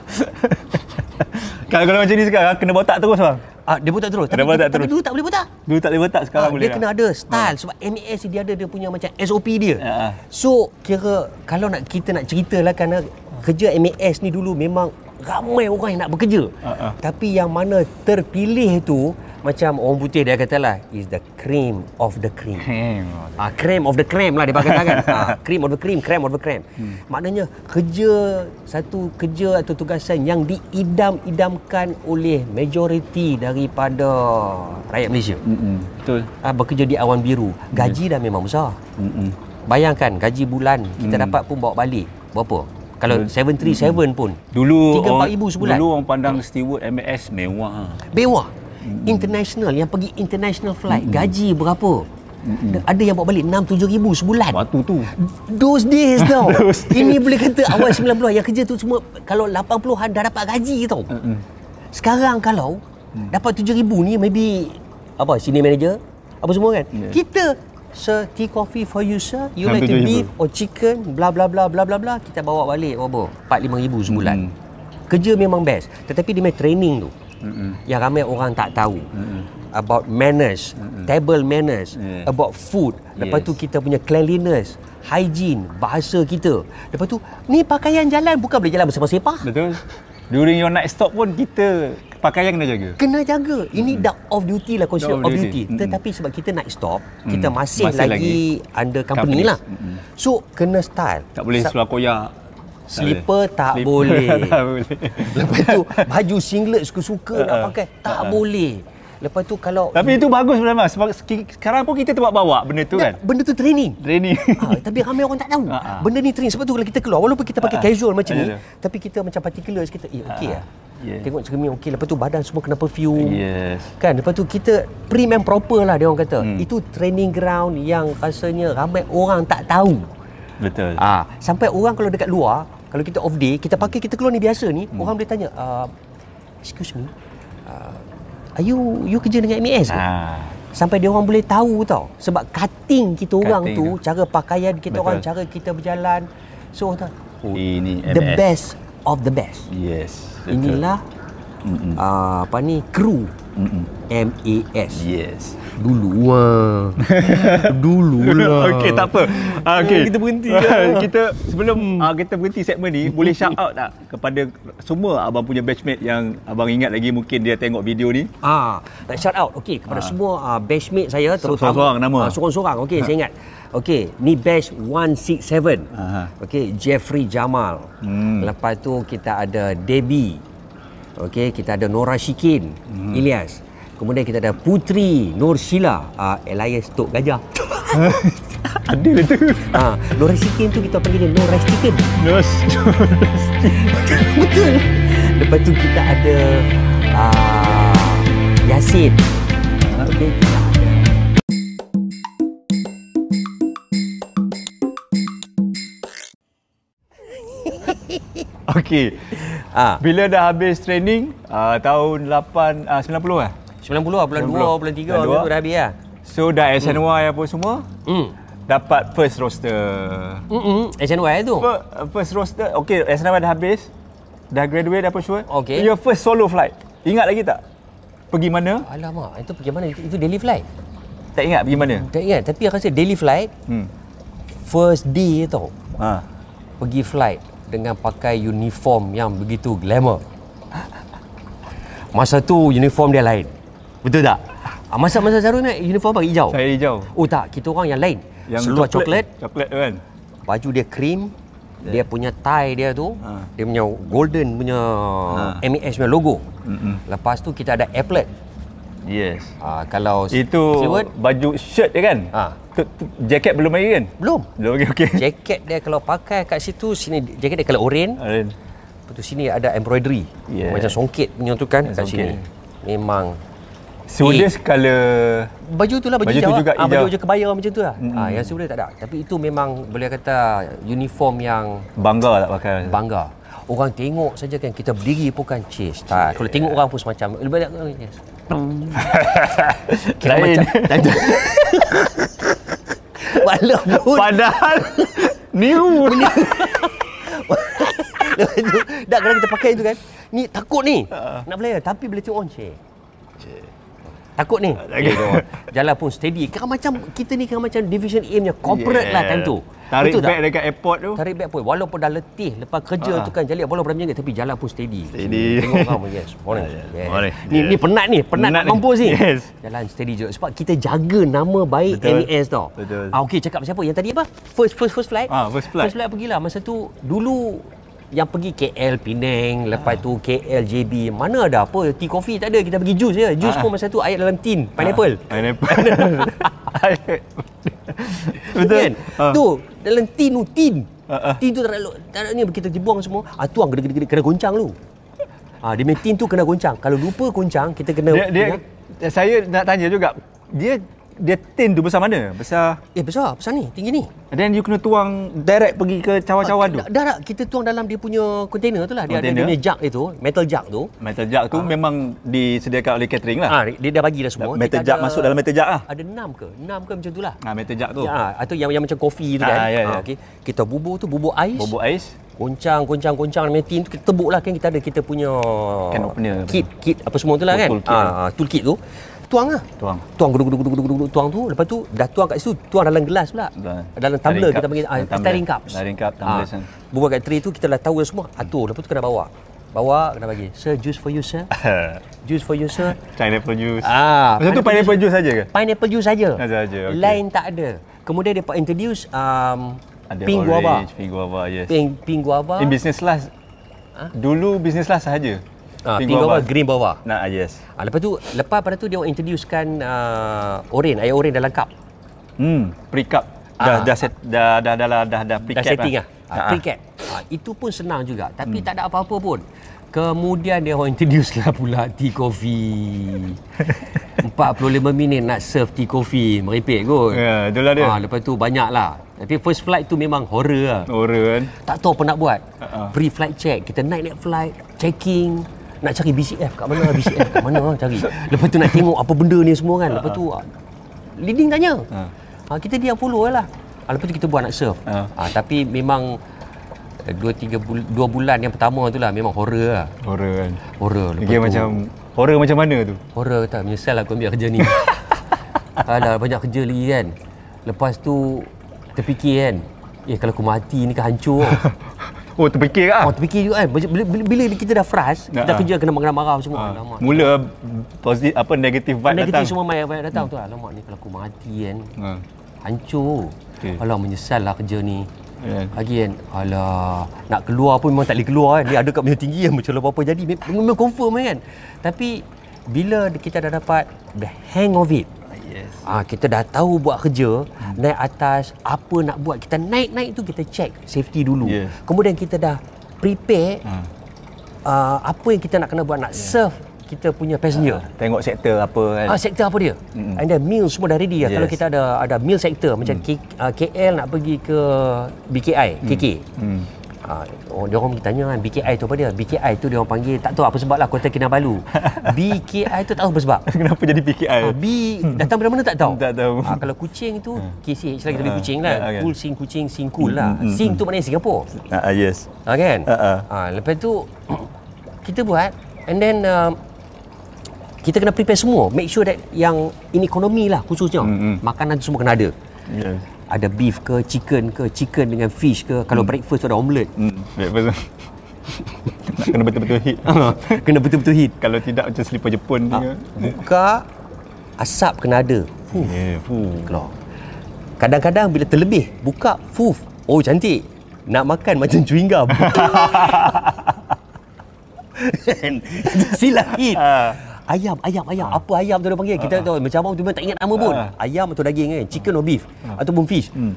kalau kalau macam ni sekarang kena botak terus bang. Ah, dia botak terus. Kena Tapi, botak tapi terus. dulu tak boleh botak. Dulu tak boleh botak sekarang Ah, boleh. dia tak? kena ada style sebab MAS dia ada dia punya macam SOP dia. Ha. So kira kalau nak kita nak ceritalah kerana kerja MAS ni dulu memang ramai orang yang nak bekerja. Ha. Tapi yang mana terpilih tu macam orang putih dia katalah is the cream of the cream. Hmm. Ah, cream of the cream lah dia pakai katakan. ah, cream of the cream, cream of the cream. Hmm. Maknanya kerja satu kerja atau tugasan yang diidam-idamkan oleh majoriti daripada rakyat Malaysia. Mm-mm. Betul. Ah, bekerja di awan biru. Gaji dah memang besar. Mm-mm. Bayangkan gaji bulan kita Hmm. dapat pun bawa balik berapa? Kalau 737 pun Dulu 3-4 orang, ribu sebulan. Dulu orang pandang steward MAS mewah. Mewah. International yang pergi international flight gaji berapa? Ada yang bawa balik 6 7 ribu sebulan. Waktu tu. Those days tau. Those days. Ini boleh kata awal 90 yang kerja tu semua kalau 80-an dah dapat gaji tau. Mm-mm. Sekarang kalau dapat 7 ribu ni maybe apa senior manager apa semua kan. Yeah. Kita Sir, tea coffee for you sir. You like to beef or chicken, bla bla bla bla bla bla. Kita bawa balik berapa? 4 5 ribu sebulan. Mm. Kerja memang best. Tetapi dia punya training tu Mm-mm. yang ramai orang tak tahu. Mm-mm. About manners, table manners, Yeah. about food. Lepas Yes. tu kita punya cleanliness, hygiene, bahasa kita. Lepas tu ni pakaian jalan bukan boleh jalan bersama sepah. Betul. During your night stop pun kita pakaian kena jaga. Kena jaga. Ini dah off duty lah consider off duty. duty. Mm-mm. Tetapi sebab kita night stop, kita Mm. masih, Masih lagi, under company Companies. lah. Mm-mm. So kena style. Tak boleh Sa- seluar koyak. Slipper tak boleh. tak boleh. Lepas tu baju singlet suka-suka nak Uh-uh. pakai tak Uh-uh. boleh. Lepas tu kalau Tapi itu bagus sebenarnya. Sebab sekarang pun kita tempat bawa benda tu kan. benda tu training. Training. ha, tapi ramai orang tak tahu. Ha, ha. Benda ni training sebab tu kalau kita keluar walaupun kita pakai Ha, ha. casual macam ni Ya, ya. tapi kita macam particular kita eh okey Ha, lah. Yeah. Tengok cermin okey lepas tu badan semua kena perfume. yes. Kan lepas tu kita prim and proper lah dia orang kata. Hmm. Itu training ground yang rasanya ramai orang tak tahu. Betul. Ah, sampai orang kalau dekat luar, kalau kita off day, kita pakai kita keluar ni biasa ni, Hmm. orang boleh tanya, uh, excuse me, uh, are you you kerja dengan MAS ke? Ah. Sampai dia orang boleh tahu tau. Sebab cutting kita orang Cutting tu, tu. cara pakaian kita Betul. orang, cara kita berjalan. So orang tahu, oh, Ini the MS. best of the best. Yes. Inilah uh, apa ni kru. MAS. Yes. Dulu wah. Dulu lah. Okey, tak apa. Ah, okey. Kita berhenti lah. kita sebelum ah, kita berhenti segmen ni, boleh shout out tak kepada semua abang punya batchmate yang abang ingat lagi mungkin dia tengok video ni? Ah, nak shout out okey kepada Ah. semua uh, batchmate saya terutama Seorang-seorang nama? Ah, seorang-seorang okey saya ingat. Okey, ni batch 167. Aha. Okey, Jeffrey Jamal. Hmm. Lepas tu kita ada Debbie. Okey, kita ada Nora Shikin, Hmm. Ilyas. Kemudian kita ada Putri Nur Sheila, uh, Elias Tok Gajah. Ada lah tu. Ah, Nora Shikin tu kita panggil dia Nora Shikin. Nos. Betul. Lepas tu kita ada uh, Yasin. Okey, kita ada Okey. ah Bila dah habis training uh, tahun 8 uh, 90 eh? 90 lah bulan 2 90. bulan 3 Bulan bulan dua. tu dah habis lah. So dah SNY apa semua Hmm. dapat first roster. Hmm. SNY tu. Fir- First roster. Okey, SNY dah habis. Dah graduate apa semua. Okey. Your first solo flight. Ingat lagi tak? Pergi mana? Alamak, itu pergi mana? Itu, itu daily flight. Tak ingat pergi mana? Tak ingat, tapi aku rasa daily flight Hmm. first day tau. Ha. Pergi flight dengan pakai uniform yang begitu glamour. Masa tu uniform dia lain. Betul tak? Ah, Masa-masa Zarul ni uniform apa? Hijau? Saya hijau. Oh tak, kita orang yang lain. Seluar coklat, Coklat tu kan. baju dia cream, dia punya tie dia tu, Ha. dia punya golden punya Ha. MAS punya logo. Mm-mm. Lepas tu kita ada applet. Yes. Ah, kalau Itu steward, baju shirt dia kan? Ha. Jaket belum lagi kan? belum. Belum okey okey. Jaket dia kalau pakai kat situ sini jaket dia kalau oren, Aren. lepas tu sini ada embroidery. Yeah. Macam songket punya tu kan kat Songket. sini. Memang Stewardess color baju tu lah baju, Baju tu hijau juga ah, hijau. baju je kebaya macam tu lah. Mm-mm. Ah, yang sebenarnya tak ada. Tapi itu memang boleh kata uniform yang bangga tak pakai. bangga. Orang tengok saja kan kita berdiri pun kan cheers. Tak. Kalau tengok orang pun semacam lebih banyak oh, yes. Kira Lain. macam Walaupun Padahal new. Lepas tu Dah kadang kita pakai tu kan Ni takut ni Ha. Nak belayar Tapi bila tengok on cik Takut ni okay. Jalan pun steady Kira macam Kita ni kira macam Division A punya Corporate Yeah. lah time tu Tarik Betul bag tak? dekat airport tu. Tarik beg pun Walaupun dah letih Lepas kerja Ah. tu kan Jalan walaupun berapa Tapi jalan pun steady Steady. Tengok pun Yes Morning, Ah, yes. yes. Morning. Ni, Yes. ni penat ni Penat, Penat nak ni. mampus ni Yes. Jalan steady je Sebab kita jaga Nama baik Betul. MAS tau Betul. ah, Okay cakap siapa Yang tadi apa First first first flight Ah, first flight. First flight pergilah Masa tu Dulu yang pergi KL Penang lepas tu KL JB mana ada apa tea coffee tak ada kita pergi jus je jus Ah. pun masa tu air dalam tin pineapple Ah, Pineapple. Betul. kan Ah. tu dalam tin tu tin Ah, ah. tin tu tak ada tak ada ni kita buang semua ah tuang gede gede kena goncang dulu ah dia tin tu kena goncang kalau lupa goncang kita kena Dia, dia, saya nak tanya juga. Dia dia tin tu besar mana? Besar. eh besar besar ni tinggi ni Dan you kena tuang direct pergi ke cawan-cawan tu. dah, dah, kita tuang dalam dia punya container tu lah dia ada dia Container? punya jug itu metal jug tu Metal jug tu memang disediakan oleh catering lah. ah dia dah bagi dah semua metal Kita jug ada- masuk dalam metal jug lah. ada enam ke enam ke macam tu lah Ha, metal jug tu. Ya, atau yang yang macam kopi tu Ah, kan. ya, ya. Ah, okey. Kita bubur tu bubur ais. Bubuk ais. Goncang, goncang, goncang dengan tin tu kita tebuk lah kan kita ada kita punya Can opener. kit, kit apa semua tu lah kan. Toolkit. Ah, ah, toolkit tu. Tuang lah. Tuang. Tuang guduk guduk guduk guduk guduk tuang tu lepas tu dah tuang kat situ tuang dalam gelas pula. Dalam- Dalam tumbler kita cup. panggil ah, stirring cups. Stirring cup, tumbler sana. Bubur kat tray tu kita dah tahu dah semua. Atur lepas tu kena bawa. Bawa kena bagi. Sir, juice for you sir. Juice for you sir. Pineapple juice. Ah, Masa tu pineapple juice saja ke? Pineapple juice saja. Saja, okey. Lain tak ada. Kemudian dia introduce um, Ada pink orange, guava. Pink guava, yes. Pink pink guava. In business class. Dulu business class sahaja. Ah, pink, guava, green guava. Nah, ah, yes. Ah, lepas tu lepas pada tu dia orang introducekan uh, oren, air oren dalam cup. Hmm, pre-cup. Dah Ah. dah set dah dah dah dah dah, dah pre-cap Dah setting lah. Ah, Ah, pre-cap. Ah, itu pun senang juga tapi hmm. tak ada apa-apa pun. Kemudian dia orang introduce lah pula tea coffee. 45 minit nak serve tea coffee. Merepek kot. Ya, itulah dia. Ah, lepas tu banyak lah. Tapi first flight tu memang horror lah. Ora kan. Tak tahu apa nak buat. Uh-uh. Pre-flight check. Kita naik-naik flight, checking. Nak cari BCF kat mana BCF kat mana cari. Lepas tu nak tengok apa benda ni semua kan. Lepas tu ah, leading tanya. Uh. Ha, kita diam follow lah. Ha, lepas tu kita buat nak serve. Uh. Ha, tapi memang eh, dua tiga bul- dua bulan yang pertama tu lah memang horror lah. Ora kan. Horror. Lepas Dia tu, macam horror macam mana tu? Horror kata menyesal aku ambil kerja ni. Alah banyak kerja lagi kan. Lepas tu terfikir kan. Eh kalau aku mati ni kan hancur. Oh, terfikir ke? Oh terfikir juga kan bila, bila, bila kita dah frust Kita Ha, ha. kerja kena marah-marah semua Ah, Alamak Mula positif apa negatif vibe Negatif datang. semua main main datang tu Alamak ni kalau aku mati kan Ha. Hancur Okey. Alah menyesal lah kerja ni Ya. Lagi kan Alah Nak keluar pun memang tak boleh keluar kan Dia ada kat punya tinggi kan Macam apa-apa jadi Mem- Memang confirm kan Tapi Bila kita dah dapat The hang of it Yes. Ah, kita dah tahu buat kerja, naik atas, apa nak buat. Kita naik-naik tu kita check safety dulu. Yeah. Kemudian kita dah prepare Ha. uh, apa yang kita nak kena buat nak serve kita punya passenger. Tengok sektor apa kan. Ah sektor apa dia? Mm-mm. And then meal semua dah ready yes. Yes. Kalau kita ada ada meal sector macam K, uh, KL nak pergi ke BKI, KK. Hmm. Oh, dia orang tanya kan BKI tu apa dia? BKI tu dia orang panggil tak tahu apa sebab lah Kota Kinabalu. BKI tu tak tahu apa sebab. Kenapa jadi PKI? Ah, B datang dari mana tak tahu. Tak tahu. Ah, kalau kucing tu KCH lah kita bagi Ah, kucing lah. ah, kan. Cool sing kucing sing cool lah. Mm, mm, Sing tu maknanya Singapura. Ah, ah, yes. Ah kan? Ah, ah. Ah, lepas tu kita buat and then uh, kita kena prepare semua. Make sure that yang in economy lah khususnya. Mm, mm. Makanan tu semua kena ada. Yes. Ada beef ke, chicken ke, chicken dengan fish ke. Kalau breakfast tu ada omelette. Hmm. Breakfast. Kena betul-betul hit. Kena betul-betul hit. Kalau tidak macam selipar Jepun Ha, punya. buka asap kena ada. Fuh, Ya, fuh. keluar. Kadang-kadang bila terlebih, buka, fuf. Oh cantik. Nak makan macam chewing gum. Kan? Silap hit. Ayam, ayam, ayam. Apa ayam tu dia panggil? Kita tahu macam abang tu memang tak ingat nama pun. Ah. Ayam atau daging kan? Chicken or beef ataupun fish. Hmm.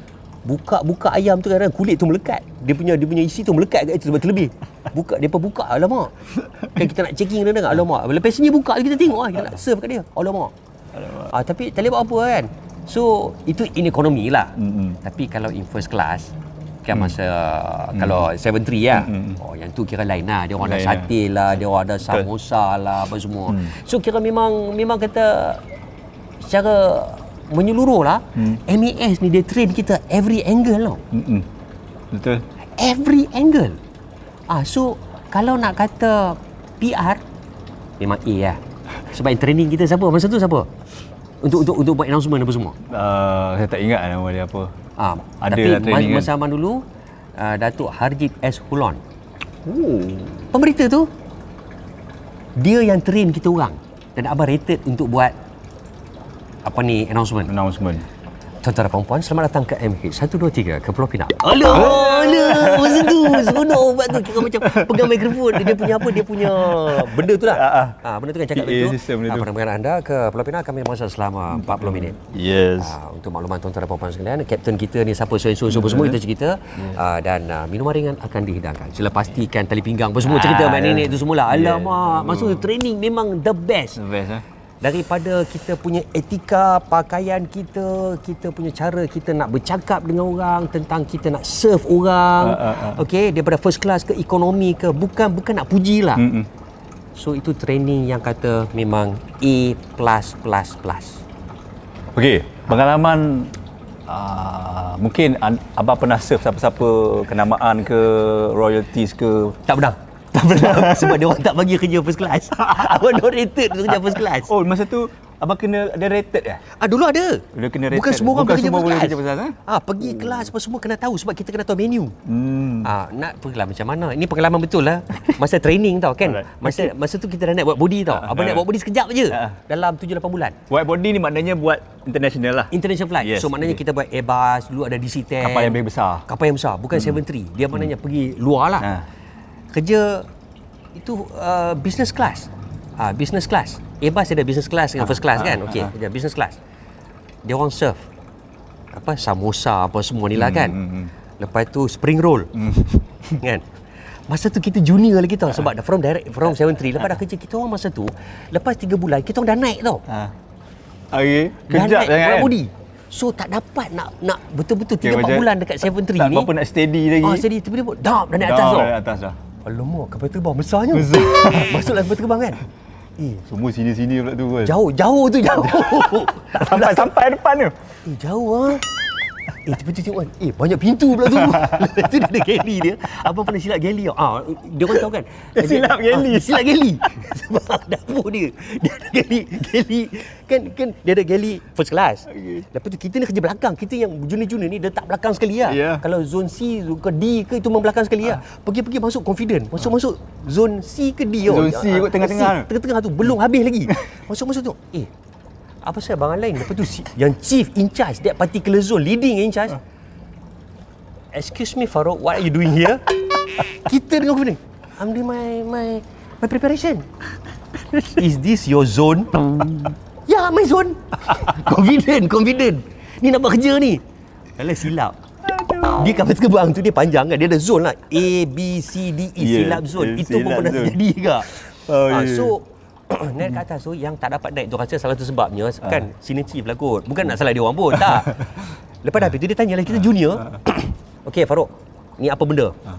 Buka buka ayam tu kadang kulit tu melekat. Dia punya dia punya isi tu melekat kat situ sebab terlebih. Buka depa buka alamak. Kan kita nak checking dia dengar alamak. Lepas ni buka kita tengok lah kita nak serve kat dia. Alamak. Ah tapi tak boleh buat apa kan. So itu in economy lah. Mm-mm. Tapi kalau in first class kan masa kalau 73 lah. Mm-mm. Oh yang tu kira lain lah. Dia orang ada Lain lah. sate lah, dia orang ada samosa lah apa semua. Hmm. So kira memang memang kata secara menyeluruh lah Hmm. MAS ni dia train kita every angle tau. Mm-mm. Betul. Every angle. Ah so kalau nak kata PR memang A lah. Sebab training kita siapa? Masa tu siapa? Untuk untuk untuk buat announcement apa semua. Uh, saya tak ingat nama dia apa. Ah, Ada tapi lah training masa kan? zaman dulu uh, Datuk Harjit S Hulon. Oh. Pemberita tu dia yang train kita orang dan abang rated untuk buat apa ni announcement. Announcement. Tuan-tuan dan puan-puan, selamat datang ke MH 123 ke Pulau Pinang. Alah, alah, masa tu seronok buat tu kira macam pegang mikrofon dia punya apa dia punya benda tu lah. Ah, ah. Ah, benda tu kan cakap itu. system dia tu. Anda ke Pulau Pinang kami masa selama 40 minit. Yes. Ah, untuk makluman tuan-tuan dan puan-puan sekalian, kapten kita ni siapa so so so apa semua kita cerita ah, dan ah, minuman ringan akan dihidangkan. Sila pastikan tali pinggang apa semua cerita Ah, mak nenek tu semua lah. yeah. Alamak, maksud training memang the best The best eh. Daripada kita punya etika pakaian kita kita punya cara kita nak bercakap dengan orang tentang kita nak serve orang Ah, ah, ah. okey daripada first class ke ekonomi ke bukan bukan nak puji lah Mm-mm. so itu training yang kata memang A plus plus plus. Okey, pengalaman uh, mungkin an- abang pernah serve siapa-siapa kenamaan ke royalties ke? Tak pernah tak pernah sebab dia orang tak bagi kerja first class abang not rated untuk kerja first class Oh, masa tu abang kena ada rated ya? Ah dulu ada. Dia kena Bukan rated. semua orang Bukan semua boleh kerja first class, eh? Ah pergi kelas apa semua kena tahu sebab kita kena tahu menu. Hmm. Ah, nak pergilah macam mana? Ini pengalaman betul lah. Masa training tau kan. Alright. Masa masa tu kita dah nak buat body tau. Abang ah. nak buat body sekejap je. Ah. Dalam 7 8 bulan. White body ni maknanya buat international lah. International flight. Yes, so maknanya okay. kita buat Airbus, dulu ada DC-10. Kapal yang besar. Kapal yang besar, bukan 73. Dia maknanya pergi luar lah. Ah. Kerja itu uh, business class. Ah, business class. Airbus ada business class dengan first class ah, kan? Okey, ah. kerja business class. Dia orang serve apa samosa apa semua ni lah kan. hmm, hmm. Lepas tu spring roll. kan? Masa tu kita junior lagi tau sebab dah from direct from 73 lepas dah kerja kita orang masa tu lepas 3 bulan kita orang dah naik tau. Ha. Okey, Dah kejap buat kan? body. So tak dapat nak nak betul-betul 3 Kira 4 macam bulan dekat 73 tak ni. berapa nak steady lagi. Ah, steady tiba-tiba dap dah naik atas Dah, tau. dah atas dah. Alamak, kapal terbang besarnya. Besar. Masuklah kapal terbang kan. Eh, Semua sini-sini pula tu kan. jauh, jauh tu jauh. Tak sampai sampai depan tu. eh, jauh ah. Eh, tiba-tiba tengok kan. Eh, banyak pintu pula tu. Lepas tu dia ada galley dia. Abang pernah silap tau. Ah, dia orang tahu kan. Dia- Silap galley? Ah, silap galley. Sebab dapur dia. Dia ada galley. Galley. Kan, kan dia ada galley first class. Okey. Lepas tu kita ni kerja belakang. Kita yang junior-junior ni dia letak belakang sekali lah. Ya. Kalau zone C ke D ke itu memang belakang sekali lah. Pergi-pergi masuk confident. Masuk-masuk zone C ke D tau. Zone C Ah, kot tengah-tengah C, tu. Tengah-tengah tu. Belum habis lagi. Masuk-masuk tu. Eh, apa saya abang lain? Lepas tu si- yang chief in charge that particular zone leading in charge. Excuse me Farouk what are you doing here? Kita dengan confident I'm doing my my my preparation. Is this your zone? Ya yeah, my zone. Confident confident. Ni nak buat kerja ni. Alah silap. Dia kapal terbang tu dia panjang kan? Dia ada zone lah. A B C D E Yeah, silap zone. eh, itu pun silap pernah zone. terjadi juga Oh, Ah, yeah. so naik ke atas tu yang tak dapat naik tu rasa salah tu sebabnya. Ah. kan senior chief lah kot bukan nak salah dia orang pun tak. Lepas dah habis tu dia tanya lagi kita junior. Okey Farouk ni apa benda? Ah.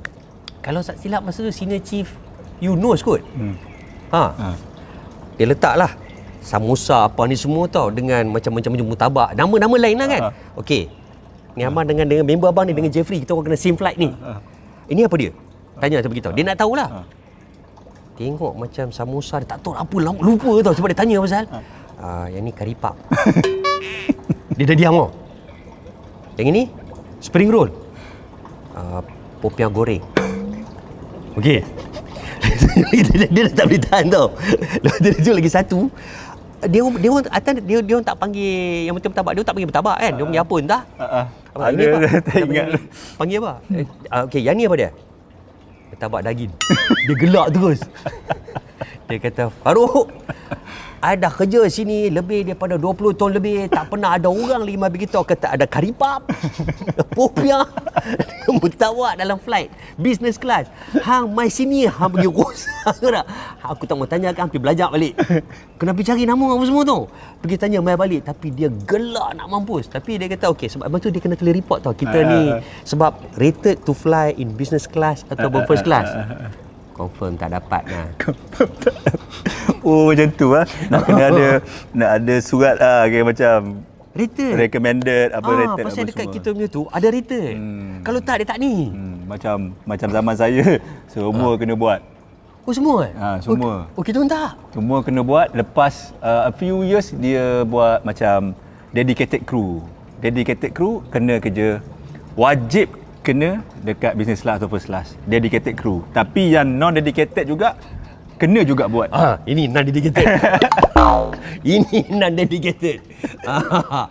kalau tak silap masa tu senior chief Yunus kot Hmm. ha. Ha. dia letak lah samosa apa ni semua tau dengan macam-macam mutabak. Nama-nama lain lah kan? Ha. okey ni abang dengan dengan member abang ni dengan Jeffrey kita orang kena same flight ni. Ha. ini apa dia? Tanya macam begitu dia nak tahulah. Ha. Tengok macam samosa dia tak tahu apa lama lupa tau sebab dia tanya pasal. Ah yang ni kari pap. dia dah diam tau. Yang ini spring roll. Ah popiah goreng. Okey. dia, dia dah tak boleh tahan tau. Lepas tu dia lagi satu. Dia dia orang atas dia dia orang tak panggil yang betul bertabak. Dia tak panggil bertabak kan. Dia panggil apa entah. Ah, ah. Apa, Ada, ini apa? tak Dia ingat. Panggil, apa? Ah, Okey, yang ni apa dia? Bertabak daging. dia gelak terus. Dia kata, Farouk, I dah kerja sini lebih daripada 20 tahun lebih. Tak pernah ada orang lima begitu kata ada karipap, popiah, mutawak dalam flight. Business class. Hang mai sini, hang pergi rosak tak? Aku tak mau tanya kan, pergi belajar balik. Kena pergi cari nama apa semua tu. Pergi tanya mai balik. Tapi dia gelak nak mampus. Tapi dia kata, okay, sebab tu dia kena tulis report tau. Kita ni sebab rated to fly in business class ataupun first class. Confirm tak dapat lah. Oh macam tu ah. Nak kena ada nak ada surat ah kayak macam Rated. recommended apa ah, rated pasal apa dekat semua. kita punya tu ada rated. Hmm. Kalau tak dia tak ni. Hmm, macam macam zaman saya semua kena buat. Oh semua eh? Ah, semua. Oh, oh kita pun tak. Semua kena buat lepas uh, a few years dia buat macam dedicated crew. Dedicated crew kena kerja wajib kena dekat business class atau first class. Dedicated crew. Tapi yang non dedicated juga kena juga buat. Ah, ini non dedicated. ini non dedicated. Ah,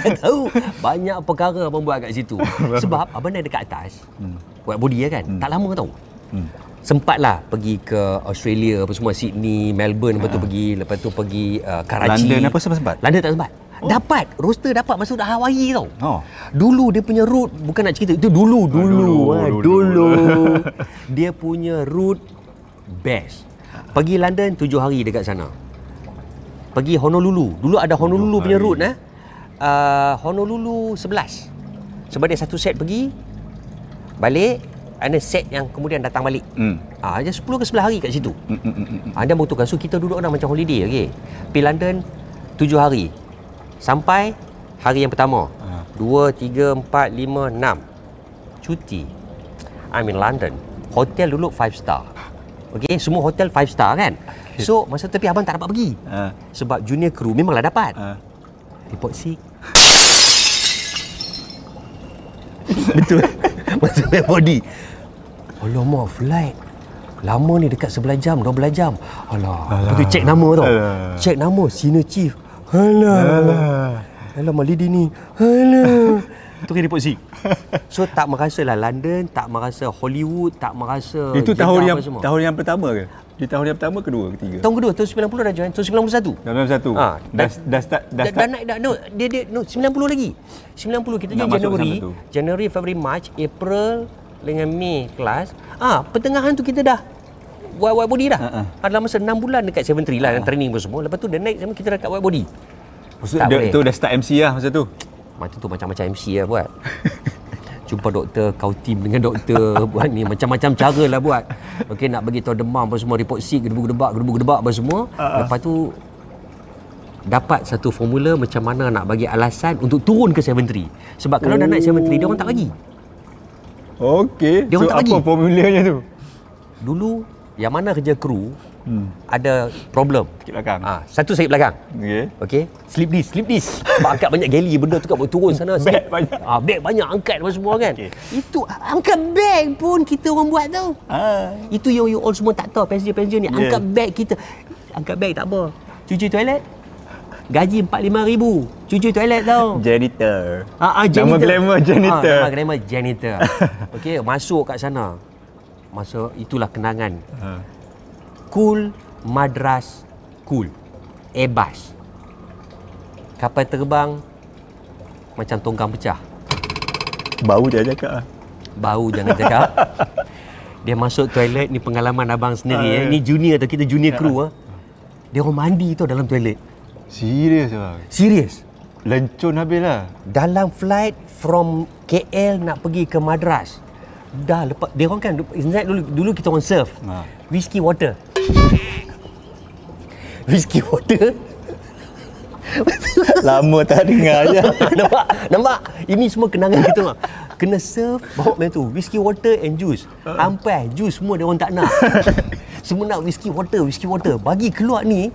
Kalian tahu banyak perkara abang buat kat situ. Sebab abang naik dekat atas. Hmm. Buat body kan. Hmm. Tak lama tau. Hmm. Sempatlah pergi ke Australia apa semua Sydney, Melbourne lepas tu pergi lepas tu pergi uh, Karachi. London apa sempat? London tak sempat. Oh. Dapat, roster dapat masuk dah Hawaii tau. Oh. Dulu dia punya route bukan nak cerita itu dulu dulu dulu, ah, dulu. dulu. dia punya route best. Pergi London tujuh hari dekat sana. Pergi Honolulu. Dulu ada Honolulu punya route eh. Uh, Honolulu 11. Sebab dia satu set pergi balik ada set yang kemudian datang balik. Hmm. Ah, dia 10 ke 11 hari kat situ. Mm, mm, mm, mm. Anda bertukar. So kita duduk dah macam holiday okey. Pergi London 7 hari. Sampai hari yang pertama. Ha. 2 3 4 5 6. Cuti. I'm in London. Hotel dulu 5 star. Okey, semua hotel 5 star kan. So masa tu tapi abang tak dapat pergi. Ha. Sebab junior crew memanglah dapat. Ha. Report sick. Betul. Masa main body. Alamak, flight. Lama ni dekat 11 jam, 12 jam. Alah. Lepas tu check nama tau. Alah. Check nama senior chief. Alah. Alah. Alamak, lady ni. Alah. Tu kan report. So tak merasa lah London, tak merasa Hollywood, tak merasa Itu Jeddah tahun yang apa semua. tahun yang pertama ke? Di tahun yang pertama kedua ketiga? Tahun kedua, tahun 90 dah join. Tahun 91. Tahun satu. Ah, dah, dah start dah Dah, start. dah naik dah no dia dia no 90 lagi. 90 kita join Januari. Januari, Februari, March, April dengan Mei kelas. Ah, pertengahan tu kita dah white white body dah. Ha, ha. Uh-uh. Dalam masa 6 bulan dekat 73 lah uh training pun semua. Lepas tu dah naik sama kita dah kat white body. Maksud tak dia, boleh. tu dah start MC lah masa tu. Macam tu macam-macam MC lah buat. Jumpa doktor, kau team dengan doktor buat ni macam-macam cara lah buat. Okey nak bagi tahu demam apa semua report sick gedebuk-gedebak gedebuk-gedebak apa semua. Uh-huh. Lepas tu dapat satu formula macam mana nak bagi alasan untuk turun ke 73. Sebab kalau dah naik 73 dia orang tak bagi. Okey. Dia so orang tak apa bagi. formulanya tu? Dulu yang mana kerja kru Hmm. ada problem. Sikit belakang. Ah, satu saya belakang. Okey. Okey, slip disc, slip disc. Sebab angkat banyak galley benda tu kat boleh turun sana. Bag banyak. Ah, bag banyak angkat apa semua kan. Okey. Itu angkat bag pun kita orang buat tau. Ah. Itu yang you all semua tak tahu passenger-passenger ni. Yeah. Angkat bag kita. Angkat bag tak apa. Cuci toilet. Gaji 4-5 ribu. Cuci toilet tau. Janitor. Ah, ah, Nama glamour janitor. Ah, nama glamour janitor. Okey, masuk kat sana. Masa itulah kenangan. Ha. Cool Madras Cool. Airbus. Kapal terbang macam tongkang pecah. Bau dia cakap. Bau jangan cakap. Dia masuk toilet ni pengalaman abang sendiri Ah, eh. ya. Ni junior tu kita junior crew ah. Dia orang mandi tau dalam toilet. Serius ah. Serius. Lencun habis lah. Dalam flight from KL nak pergi ke Madras. Dah lepas dia orang kan ingat dulu dulu kita orang surf. Ha. Whiskey water. Whiskey water. Lama tak dengar je. nampak? Nampak? Ini semua kenangan kita orang. Kena serve bawa macam tu. Whiskey water and juice. Ampai, juice semua dia orang tak nak. semua nak whiskey water, whiskey water. Bagi keluar ni,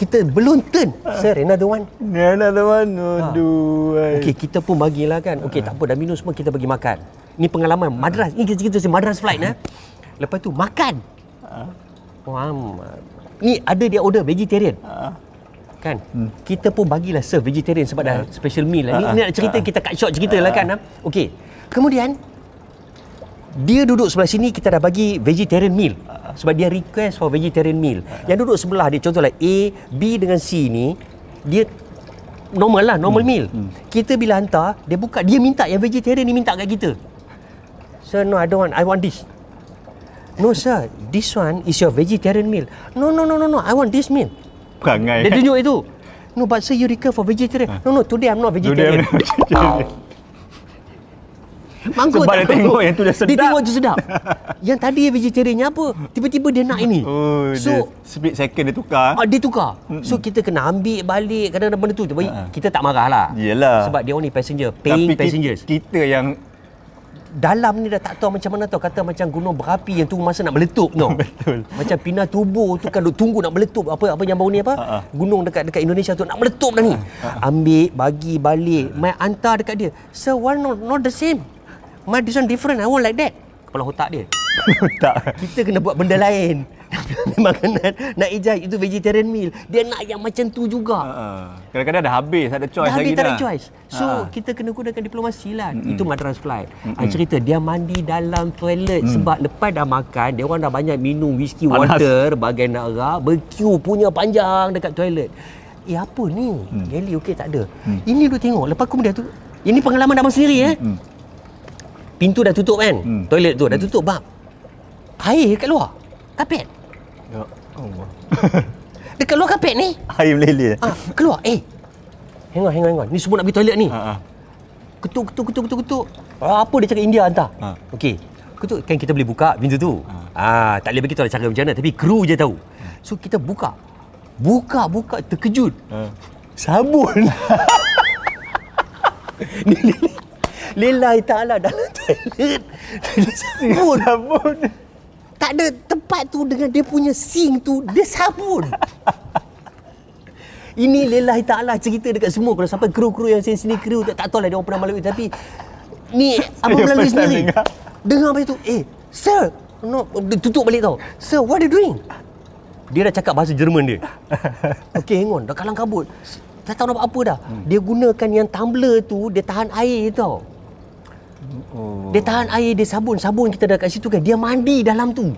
kita belum turn. Sir, another one. Another one. Aduh. ai. Okey, kita pun bagilah kan. Okey, tak apa dah minum semua kita pergi makan. Ni pengalaman Madras. Ni kita cerita pasal Madras flight eh. Lepas tu makan. Wah, ni ada dia order vegetarian. Ah. Kan? Kita pun bagilah serve vegetarian sebab dah special meal lah. Ni, Ah, ni nak cerita ah. kita cut short cerita lah kan. ah. Okey. Kemudian dia duduk sebelah sini kita dah bagi vegetarian meal. Sebab dia request for vegetarian meal. Yang duduk sebelah dia contohlah A, B dengan C ni dia normal lah, normal meal. Kita bila hantar, dia buka, dia minta yang vegetarian ni minta kat kita. Sir, no, I don't want. I want this. No, sir. This one is your vegetarian meal. No, no, no, no, no. I want this meal. Perangai. Dia tunjuk itu. No, but sir, you request for vegetarian. No, no, today I'm not Today vegetarian. I'm not vegetarian. Mangkuk Sebab tak dia tahu. tengok yang tu dah sedap. Dia tengok tu sedap. yang tadi vegetariannya apa? Tiba-tiba dia nak ini. Oh, so, dia split second dia tukar. Ah, dia tukar. So kita kena ambil balik kadang-kadang benda tu. Tapi Ha. kita tak marah lah. Yelah. Sebab dia only passenger, paying Tapi passengers. kita yang Dalam ni dah tak tahu macam mana tau. Kata macam gunung berapi yang tunggu masa nak meletup tau. Betul. Macam pindah tubuh tu kan duk tunggu nak meletup. Apa apa yang baru ni apa? Ha. Gunung dekat dekat Indonesia tu nak meletup dah ni. Ambil, bagi balik, mai hantar dekat dia. Sir, why not not the same? My this one different. I want like that. Kepala otak dia. tak. Kita kena buat benda lain. Makanan nak ejak itu vegetarian meal. Dia nak yang macam tu juga. Uh, kadang-kadang dah habis, tak ada choice Dah lagi habis tak ada dah. choice. So Ha. kita kena gunakan diplomasi lah. Itu Madras Flight. Mm-mm. cerita dia mandi dalam toilet sebab lepas dah makan dia orang dah banyak minum whisky Panas. water bagai nak rak, berkiu punya panjang dekat toilet. Eh apa ni? Hmm. Geli okey tak ada. Ini duk tengok lepas kemudian tu ini pengalaman abang sendiri eh. Hmm. Pintu dah tutup kan? Hmm. Toilet tu dah tutup bab. Air kat luar. Kapet. Ya Allah. Dekat luar kapet ni. Air meleleh. Ah, keluar. Eh. Hang on, hang on, hang on. Ni semua nak pergi toilet ni. Ha, ha. Ketuk, ketuk, ketuk, ketuk, ketuk. Ah, apa dia cakap India hantar? Ha. Okey. Ketuk, kan kita boleh buka pintu tu. Ah, tak boleh beritahu lah cara macam mana. Tapi kru je tahu. So, kita buka. Buka, buka. Terkejut. Ha. Sabun. Ni, ni, ni. Lillahi ta'ala dalam toilet. Sabun. Sabun. Tak ada tempat tu dengan dia punya sink tu. Dia sabun. Ini lillahi ta'ala cerita dekat semua. Kalau sampai kru-kru yang sini-sini kru tak, tak tahu lah dia orang pernah melalui. Tapi ni abang melalui sendiri. dengar. Dengar apa itu? Eh, sir. No, dia tutup balik tau. Sir, what are you doing? Dia dah cakap bahasa Jerman dia. Okey, hang on. Dah kalang kabut. Tak tahu nak buat apa dah. Hmm. Dia gunakan yang tumbler tu, dia tahan air tau. Oh. Dia tahan air, dia sabun. Sabun kita dah kat situ kan. Dia mandi dalam tu.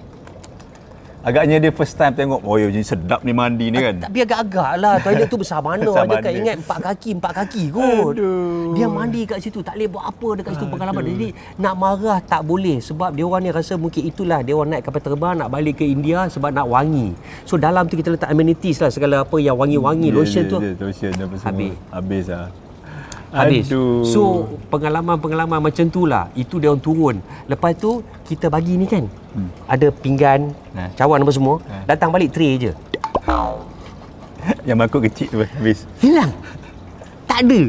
Agaknya dia first time tengok, oh ya jadi sedap ni mandi ni kan. Tapi agak-agak lah Toilet tu besar mana Besar Dia kan ingat empat kaki Empat kaki kot Aduh. Dia mandi kat situ Tak boleh buat apa dekat situ pengalaman Jadi nak marah tak boleh Sebab dia orang ni rasa mungkin itulah Dia orang naik kapal terbang Nak balik ke India Sebab nak wangi So dalam tu kita letak amenities lah Segala apa yang wangi-wangi Ya, Lotion ya, tu ya, Lotion apa semua. Habis. Habis lah. Habis Aduh. So pengalaman-pengalaman macam tu lah Itu dia orang turun Lepas tu kita bagi ni kan Hmm. Ada pinggan Ha. Cawan apa semua Ha. Datang balik tray je Yang mangkuk kecil tu habis. Hilang Tak ada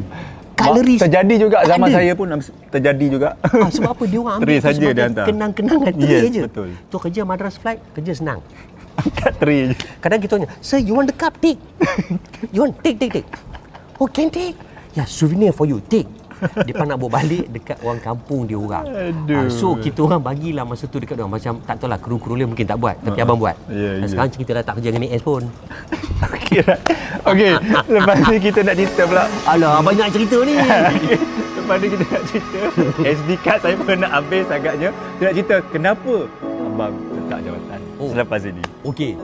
Calories Terjadi juga tak zaman ada. saya pun terjadi juga. Ah, sebab apa dia orang ambil saja dia hantar. kenang-kenangan tray Yes, je. betul. Tu kerja madras flight, kerja senang. Angkat tray je. Kadang kita tanya, "Sir, you want the cup? Take." you want take take take. Oh, can take. Ya, yeah, souvenir for you. Take. Dia nak bawa balik dekat orang kampung dia orang. Aduh. Ah, so kita orang bagilah masa tu dekat dia orang macam tak tahulah kru-kru lain mungkin tak buat tapi abang buat. Dan ya. sekarang kita dah tak kerja dengan AS pun. Okey. Okey, lepas ni kita nak cerita pula. Alah, banyak cerita ni. Lepas ni kita nak cerita SD card saya pun nak habis agaknya. Kita nak cerita kenapa abang letak jawatan Oh. selepas ini. Okey.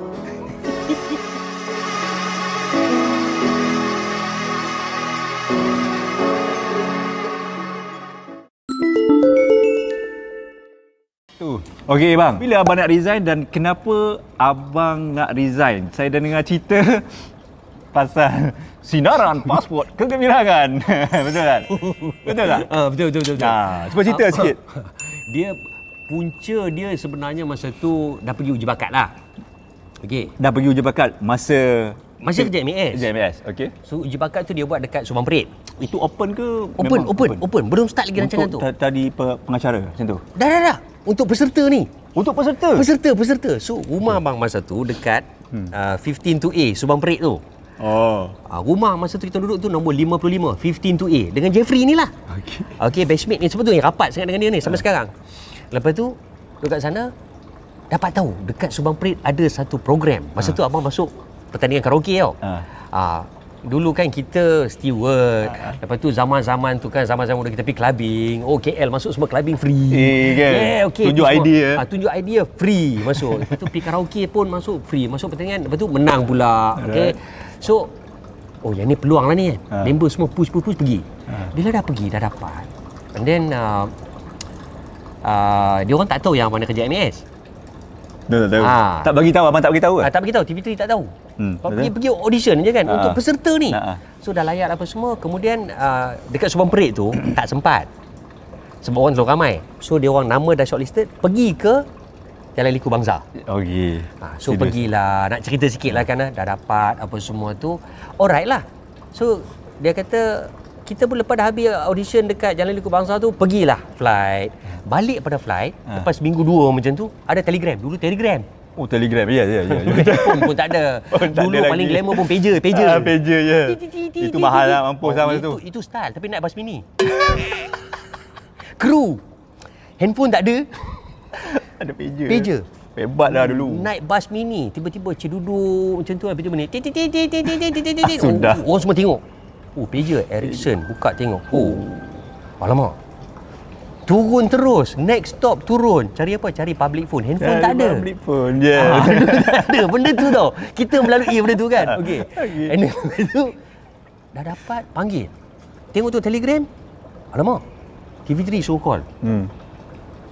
Tu. Okey bang, bila abang nak resign dan kenapa abang nak resign? Saya dah dengar cerita pasal sinaran pasport kegembiraan. betul tak? Betul tak? Ah, betul betul betul. betul. Nah, cuba cerita Ah, sikit. Dia punca dia sebenarnya masa tu dah pergi uji bakat lah. Okey. Dah pergi uji bakat masa Masa kerja MAS. Kerja MAS, okey. So uji bakat tu dia buat dekat Subang Perit. Itu open ke? Open, memang open, open, Belum start lagi rancangan tu. Untuk ta- tadi pe- pengacara macam tu. Dah, dah, dah. Untuk peserta ni. Untuk peserta. Peserta, peserta. So rumah abang masa tu dekat Hmm. uh, 15 to A, Subang Perit tu. Oh. Uh, rumah masa tu kita duduk tu nombor 55, 15 to A. Dengan Jeffrey ni lah. Okey. Okey, batchmate ni sebab tu yang rapat sangat dengan dia ni sampai sekarang. Lepas tu, dekat sana, dapat tahu dekat Subang Perit ada satu program. Masa tu abang masuk pertandingan karaoke tau. Ha. Ah, dulu kan kita steward. Lepas tu zaman-zaman tu kan zaman-zaman kita pergi clubbing. Oh KL masuk semua clubbing free. Eh, kan? Yeah, okay. Tunjuk tu semua. idea. Ah, tunjuk idea free masuk. Lepas tu pergi karaoke pun masuk free. Masuk pertandingan lepas tu menang pula. Okay. So oh yang ni peluang lah ni kan. Ha. Member semua push push push pergi. Bila dah pergi dah dapat. And then uh, uh, dia orang tak tahu yang mana kerja MAS. Dah tak tahu. Ah. Tak bagi tahu abang tak bagi tahu ke? Ah, tak beritahu TV3 tak tahu. Hmm, Hmm, pergi pergi audition je kan Ah. untuk peserta ni. Ah. So dah layak apa semua. Kemudian uh, dekat Subang Perit tu tak sempat. Sebab orang terlalu ramai. So dia orang nama dah shortlisted pergi ke Jalan Liku Bangsa. Okey. Ha, so Serius. pergilah nak cerita sikit lah kan dah dapat apa semua tu. Alright lah. So dia kata kita pun lepas dah habis audition dekat Jalan Liku Bangsa tu pergilah flight. Balik pada flight Ha. lepas minggu dua macam tu ada telegram. Dulu telegram. Oh Telegram. Ya ya ya. Telefon pun tak ada. Dulu paling glamour pun pager, pager. Ah pager je. Itu mahal lah mampus sama tu. Itu itu style tapi naik bas mini. Kru. Handphone tak ada. Ada pager. Pager. Hebat lah dulu. Naik bas mini, tiba-tiba ceduduk macam tu. Lepas tu menit. Sudah. Orang semua tengok. Oh, pager Ericsson. Buka tengok. Oh. Alamak. Turun terus. Next stop turun. Cari apa? Cari public phone. Handphone tak ada. Public phone. Ya. Ah, dulu tak ada benda tu tau. Kita melalui benda tu kan. Okey. Okey. And then tu dah dapat panggil. Tengok tu telegram. Alamak. TV3 suruh call. Hmm.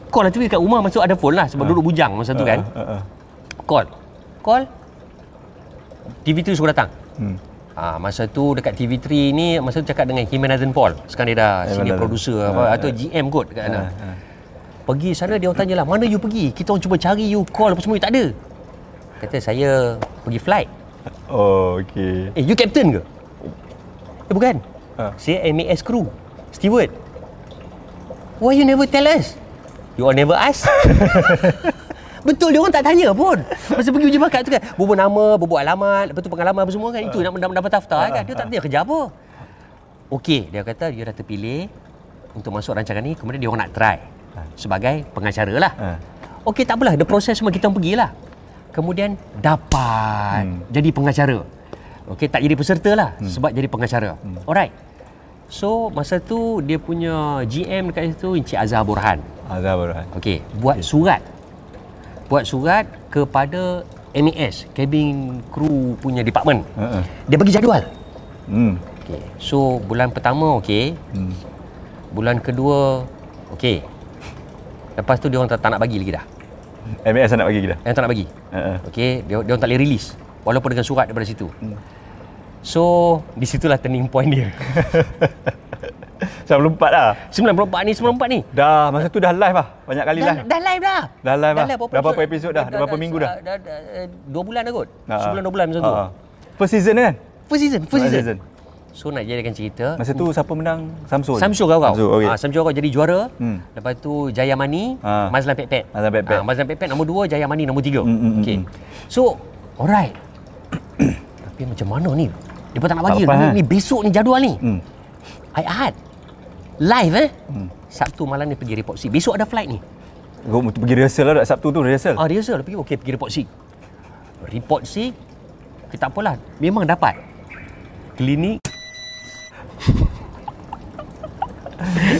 Call lah tu dekat rumah masuk ada phone lah sebab duduk bujang masa tu kan. Ah, ah, ah. Call. Call. TV3 suruh datang. Hmm. Ah, masa tu dekat TV3 ni masa tu cakap dengan Himenazan Paul. Sekarang dia dah senior Himenazan. producer apa Ah, atau GM kot dekat sana. Ah, ah. Pergi sana dia orang tanya lah, mana you pergi? Kita orang cuba cari you, call apa semua, you tak ada. Kata saya pergi flight. Oh, okey. Eh, you captain ke? Eh, bukan. Ah. Saya MAS crew. Steward. Why you never tell us? You all never ask? Betul, dia orang tak tanya pun. Masa pergi uji bakat tu kan, bubur nama, bubur alamat, lepas tu pengalaman apa semua kan. Itu nak nak dapat daftar kan. Dia tak tanya kerja apa. Okey, dia kata dia dah terpilih untuk masuk rancangan ni. Kemudian dia orang nak try sebagai pengacara lah. Ha. Okey, tak apalah. The proses semua kita pergilah. Kemudian dapat Hmm. jadi pengacara. Okey, tak jadi peserta lah hmm. sebab jadi pengacara. Hmm. Alright. So, masa tu dia punya GM dekat situ Encik Azhar Burhan. Azhar Burhan. Okey, buat surat. Buat surat kepada MAS, cabin crew punya department. Ha. Dia bagi jadual. Hmm. Okey. So, bulan pertama okey. Hmm. Bulan kedua okey. Lepas tu dia orang tak, tak nak bagi lagi dah. MAS nak bagi kita. Yang tak nak bagi. Ha. Okey, dia dia orang tak boleh release walaupun dengan surat daripada situ. Hmm. So, di situlah turning point dia. 94 dah. 94 ni 94 ni. Dah masa tu dah live lah. Banyak kali Dah, live. dah live dah. Dah live lah. berapa Dah berapa episod dah? Dah berapa minggu dah? Dah, dah, eh, dua bulan dah kot. Ha, ha. Sebulan dua bulan macam tu. Ha, ha. First season kan? First season, first First season. So nak jadikan cerita. Masa tu siapa menang? Samsul. Samsul kau kau. Samsul, okey. Ah, Samsul kau jadi juara. Hmm. Lepas tu Jaya Mani, Ah. Mazlan Pet-Pet. Mazlan Pet-Pet. Ah, Mazlan Pet-Pet nombor dua, Jaya Mani nombor tiga. Hmm, hmm, hmm, Okey. hmm. So, alright. Tapi macam mana ni? Dia pun tak nak bagi. Tak Ni, kan? ni besok ni jadual ni. Hmm. Hari Ahad. Live eh. Hmm. Sabtu malam ni pergi report C. Besok ada flight ni. Kau pergi rehearsal lah dah Sabtu tu rehearsal. Ah, rehearsal pergi. Okey, pergi report C. Report C, kita tak apalah. Memang dapat. Klinik.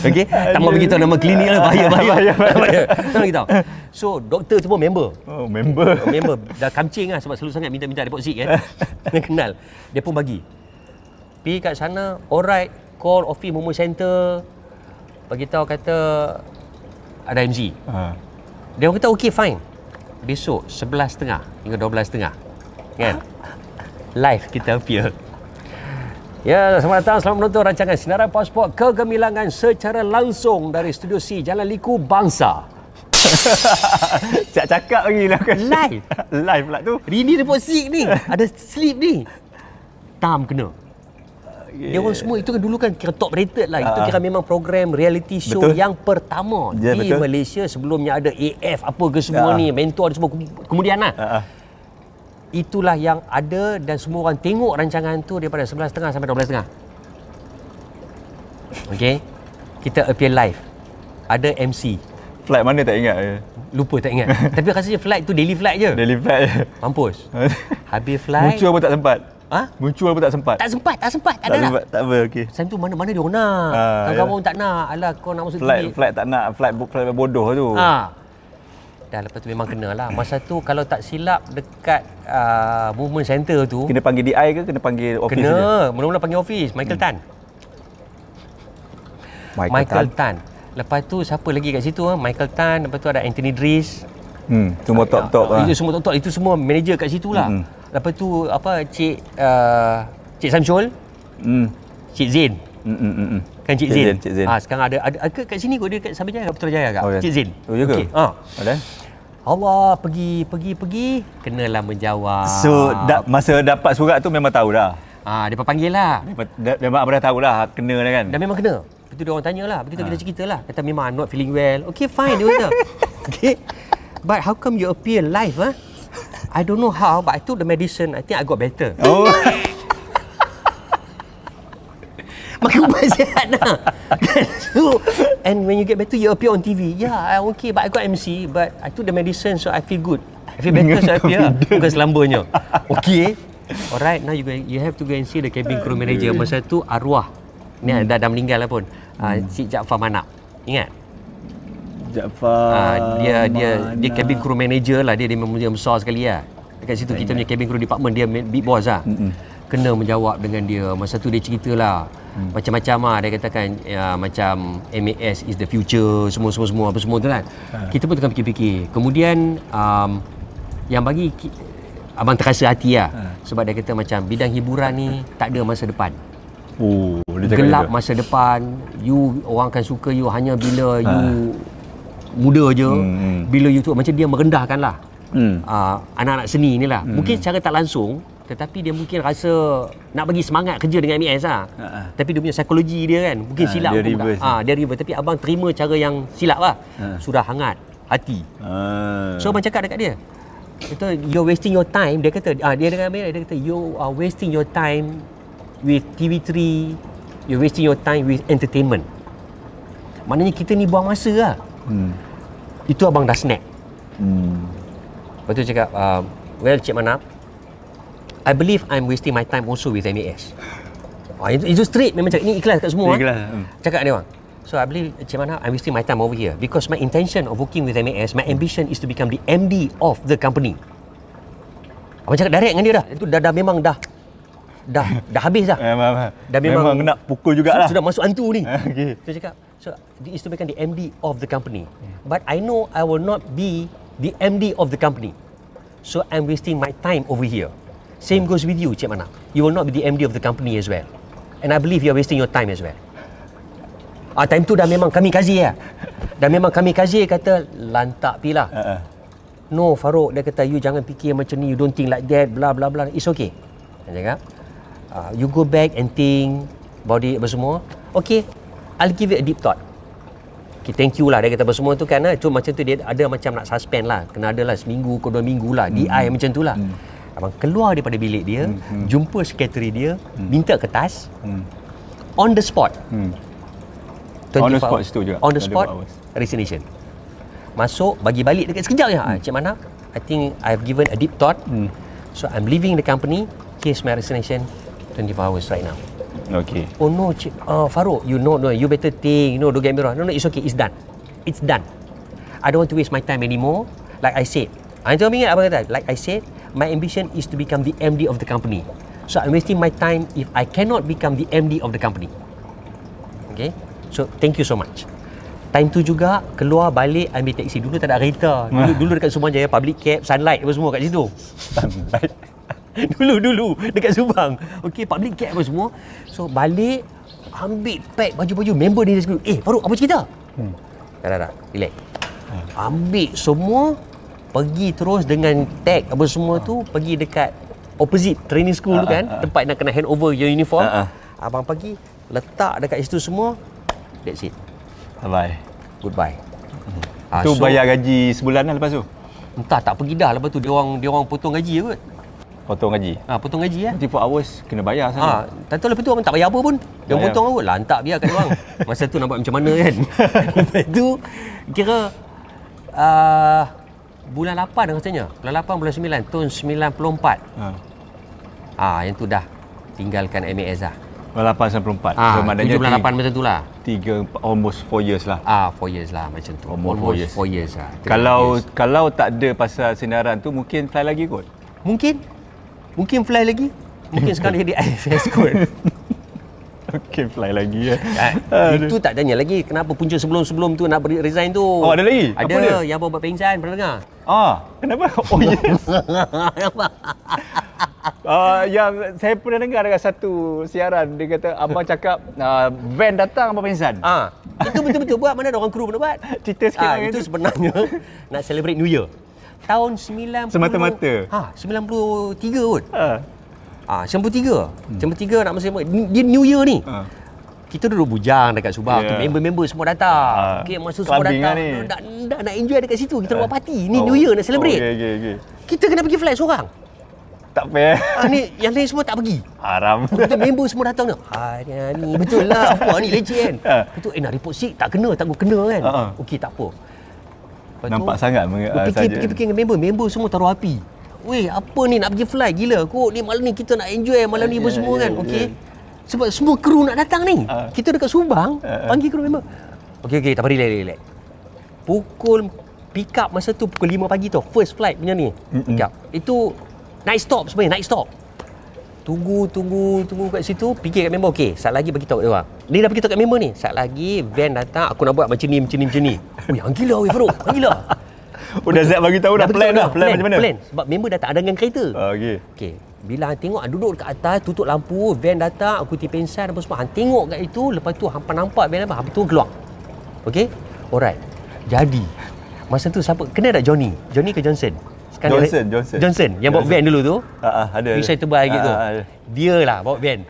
Okey, tak mau beritahu nama klinik lah. Bahaya, bahaya. Bahaya, bahaya. Tak mau beritahu. So, doktor semua member. Oh, member. Member dah kamcing lah sebab selalu sangat minta-minta report C kan. Dia kenal. Dia pun bagi. Pergi kat sana, alright, call office Momo Center. Bagi tahu kata ada MC. Ha. Dia orang kata okey fine. Besok 11.30 hingga 12.30. Kan? Live kita appear. Ya, selamat datang, selamat menonton rancangan Sinaran Pasport Kegemilangan secara langsung dari Studio C Jalan Liku Bangsa. Cak cakap lagi lah kan. Live. Live pula tu. Rini report sick ni. Ada sleep ni. Tam kena. Dia orang semua itu kan dulu kan kira top rated lah. Itu Ah. kira memang program reality show Betul. yang pertama Ya, di betul. Malaysia sebelumnya ada AF apa ke semua Ah. ni, mentor ada semua kemudian lah. Ha. Itulah yang ada dan semua orang tengok rancangan tu daripada 11.30 sampai 12.30. Okey. Kita appear live. Ada MC. Flight mana tak ingat je. Lupa tak ingat. Tapi rasanya flight tu daily flight je. Daily flight je. Mampus. Habis flight. Muncul pun tak sempat. Ha? Muncul pun tak sempat. Tak sempat, tak sempat. Tak, tak ada sempat. Tak apa, okey. Time tu mana-mana dia orang nak. Ah, Kawan-kawan ya. pun tak nak. Alah kau nak masuk Flight TV. flight tak nak, flight flight bodoh tu. Ha. Dah lepas tu memang kena lah. Masa tu kalau tak silap dekat uh, movement center tu. Kena panggil DI ke kena panggil office kena. je? Mula-mula panggil office. Michael Tan. Michael, Michael Tan. Tan. Lepas tu siapa lagi kat situ? ah? Michael Tan. Lepas tu ada Anthony Dries. Hmm, semua top-top lah. Itu semua top-top. Itu semua manager kat situ lah. Mm-mm. Lepas tu apa Cik uh, Cik Samsul, Hmm. Cik Zain. Hmm, hmm, hmm, hmm. Kan Cik, Cik Zain. Zain, Cik Zain. Ah sekarang ada ada, ada kat sini kot dia kat Sabah Jaya, Putrajaya kat. Oh, ya. Cik Zain. Oh, ya ke? Okey. Ah. Ada? Allah pergi pergi pergi kenalah menjawab. So, da, masa dapat surat tu memang tahu dah. ah dia panggil lah. Memang, abang dah tahu lah kena dah kan. Dah memang kena. Lepas tu dia orang tanya lah. Begitu Ha. kita cerita lah. Kata memang I'm not feeling well. Okay fine dia kata. okay. But how come you appear live ah? I don't know how but I took the medicine. I think I got better. Oh. Makan ubat sihat dah. so, and when you get better, you appear on TV. Yeah, I'm okay, but I got MC, but I took the medicine, so I feel good. I feel better, so I appear. Bukan selambanya. Okay. Alright, now you go, you have to go and see the cabin crew manager. Masa tu arwah. Ni dah, dah meninggal lah pun. Uh, Cik Jaafar Manap. Ingat? Jaafar. Uh, dia dia dia cabin crew manager lah. Dia dia memang dia besar sekali lah. Dekat situ kita punya cabin crew department dia big boss lah. Mm-mm. Kena menjawab dengan dia. Masa tu dia cerita lah. Hmm. Macam-macam lah dia katakan ya, macam MAS is the future semua semua semua apa semua tu kan. Ha. Kita pun tengah fikir-fikir. Kemudian um, yang bagi abang terasa hati lah. Ha. Sebab dia kata macam bidang hiburan ni tak ada masa depan. Oh, dia Gelap gitu. masa depan. You orang akan suka you hanya bila Ha. you muda je. Hmm, hmm. Bila you tu macam dia merendahkan lah Hmm. uh, anak-anak seni ni lah. Hmm. Mungkin secara tak langsung tetapi dia mungkin rasa nak bagi semangat kerja dengan MAS lah. Ha, ha. Tapi dia punya psikologi dia kan mungkin Ha, silap dia reverse. Ah, dia reverse tapi abang terima cara yang silap lah. Ha. Sudah hangat hati. Ah. So abang cakap dekat dia. Kata you're wasting your time. Dia kata ah, dia dengan dia, dia kata you are wasting your time with TV3. You're wasting your time with entertainment. Maknanya kita ni buang masa lah. Hmm. Itu abang dah snap. Hmm. Lepas tu cakap, uh, well Cik Manap, I believe I'm wasting my time also with MAS. Ah, itu, itu straight memang cakap, ni ikhlas kat semua. Ikhlas, ah. hmm. Cakap dia orang. So I believe Cik Manap, I'm wasting my time over here because my intention of working with MAS, my ambition is to become the MD of the company. Abang cakap direct dengan dia dah. Itu dah, dah memang dah dah dah habis dah. Memang, memang. Dah memang- memang nak pukul jugalah. Sudah masuk hantu ni. Okey. So cakap, so this is to become the MD of the company. But I know I will not be the MD of the company. So I'm wasting my time over here. Same goes with you, Cik Mana. You will not be the MD of the company as well. And I believe you are wasting your time as well. Ah, time tu dah memang kami kazi ya. Dah memang kami kazi kata lantak pilah. Ha, ha. No Farouk dia kata you jangan fikir macam ni you don't think like that bla bla bla it's okay dia cakap uh, you go back and think it apa semua okay I'll give it a deep thought okay thank you lah dia kata apa semua tu kan tu macam tu dia ada macam nak suspend lah kena ada lah seminggu ke dua minggu lah DI macam tu lah abang keluar daripada bilik dia jumpa sekretari dia minta kertas Hmm. on the spot Hmm. 24 On the spot hours. situ juga, On the 24 spot resignation. Masuk bagi balik dekat sekejap je. Hmm. Cik Mana? I think I've given a deep thought. Hmm. So I'm leaving the company. Here's my resignation. 24 hours right now. Okey. Oh no, Cik uh, Farouk, you know, no, you better think. No, don't get me wrong. No, no, it's okay. It's done. It's done. I don't want to waste my time anymore. Like I said. Ah, itu ingat apa kata? Like I said, my ambition is to become the MD of the company. So I'm wasting my time if I cannot become the MD of the company. Okay? So thank you so much. Time tu juga keluar balik ambil taksi. Dulu tak ada kereta. Dulu dulu dekat Subang Jaya public cab, sunlight apa semua kat situ. Sunlight. dulu dulu dekat Subang. Okey public cab apa semua. So balik ambil pack baju-baju member dia sekali. Eh Faruk apa cerita? Hmm. Tak tak tak. Relax. Ambil semua pergi terus dengan tag apa semua tu pergi dekat opposite training school tu Ah, kan ah, ah. tempat nak kena hand over your uniform. Ah, ah. Abang pergi letak dekat situ semua. That's it. Bye. Goodbye. Ah, Tu bayar gaji sebulanan lepas tu. Entah tak pergi dah lepas tu dia orang dia orang potong gaji kot. Potong gaji. Ha, potong gaji ya. 24 hours kena bayar Ha, sana. tak tahu lepas tu abang tak bayar apa pun. Dia Bayar. potong aku lantak biar kat orang. Masa tu buat macam mana kan. lepas tu kira uh, bulan 8 rasanya. Bulan 8 bulan 9 tahun 94. Ha. Ah yang tu dah tinggalkan MAS dah. Bulan 8 94. Ah, So, maknanya 7 bulan ti- 8 macam tu lah. Tiga, empat- almost 4 years lah. Ah 4 years lah macam tu. Almost four years. 4 years lah. Kalau years. kalau tak ada pasal sinaran tu mungkin fly lagi kot. mungkin mungkin fly lagi. Mungkin sekarang jadi IFS kot. Mungkin fly lagi ya. Ah, itu tak tanya lagi kenapa punca sebelum-sebelum tu nak beri- resign tu. Oh, ada lagi? Apa Ada dia? yang bawa pingsan pernah dengar? Ah, kenapa? Oh yes. Uh, yang saya pernah dengar dekat satu siaran dia kata abang cakap uh, van datang abang pingsan. ah, itu betul-betul buat mana ada orang kru pernah buat? Cerita sikit Ah, orang itu tu. sebenarnya nak celebrate New Year. Tahun 90 Semata-mata. Ha, 93 kot. Ah. Ah, 93. Hmm. 93 nak masa dia New Year ni. Ah. Kita duduk bujang dekat Subang Yeah. tu member-member semua datang. Ah, Okey, masa semua datang lah nak, nak, nak enjoy dekat situ. Kita nak buat party. Ni Oh. New Year nak celebrate. Okey okey okey. Kita kena pergi flight seorang. Tak fair. Ah ni yang lain semua tak pergi. Haram. Kita member semua datang ni. Ha ni, ni betul lah. Apa ni legend. Ah. Betul eh nak report sick tak kena takut kena kan. Ah. Okey tak apa. Lepas Nampak sangat meng- ah, Fikir, saja. fikir, fikir dengan member. Member semua taruh api. Weh, apa ni nak pergi fly gila. Kok ni malam ni kita nak enjoy malam ni Ya, yeah, semua ya, kan. ya. Okey. Sebab semua kru nak datang ni. Ah. Kita dekat Subang, Ah, ah. panggil kru member. Okey, okey, tak apa relax, relax. Pukul pick up masa tu pukul 5 pagi tu, first flight punya ni. Mm-mm. Pick up. Itu night stop sebenarnya, night stop. Tunggu, tunggu, tunggu kat situ. Fikir kat member, okey, saat lagi bagi tahu dia orang. Dia dah bagi tahu kat member ni. Saat lagi van datang, aku nak buat macam ni, macam ni, macam ni. Ui, hang gila weh Farouk, hang gila. Oh dah Zat bagi tahu dah bagi plan dah. Plan macam mana? Plan. Sebab member datang ada dengan kereta. Ah, okey. Okey. Bila hang tengok hang duduk dekat atas, tutup lampu, van datang, aku tipe pensan apa semua. Hang tengok kat itu, lepas tu hang nampak van apa, habis tu keluar. Okey? Alright. Jadi, masa tu siapa? Kenal tak Johnny? Johnny ke Johnson? Sekarang Johnson, Johnson. Johnson yang bawa van dulu tu. Ah, ah, ada. ada. Excitable lagi tu. Ah, ah, ada. Dia lah bawa van.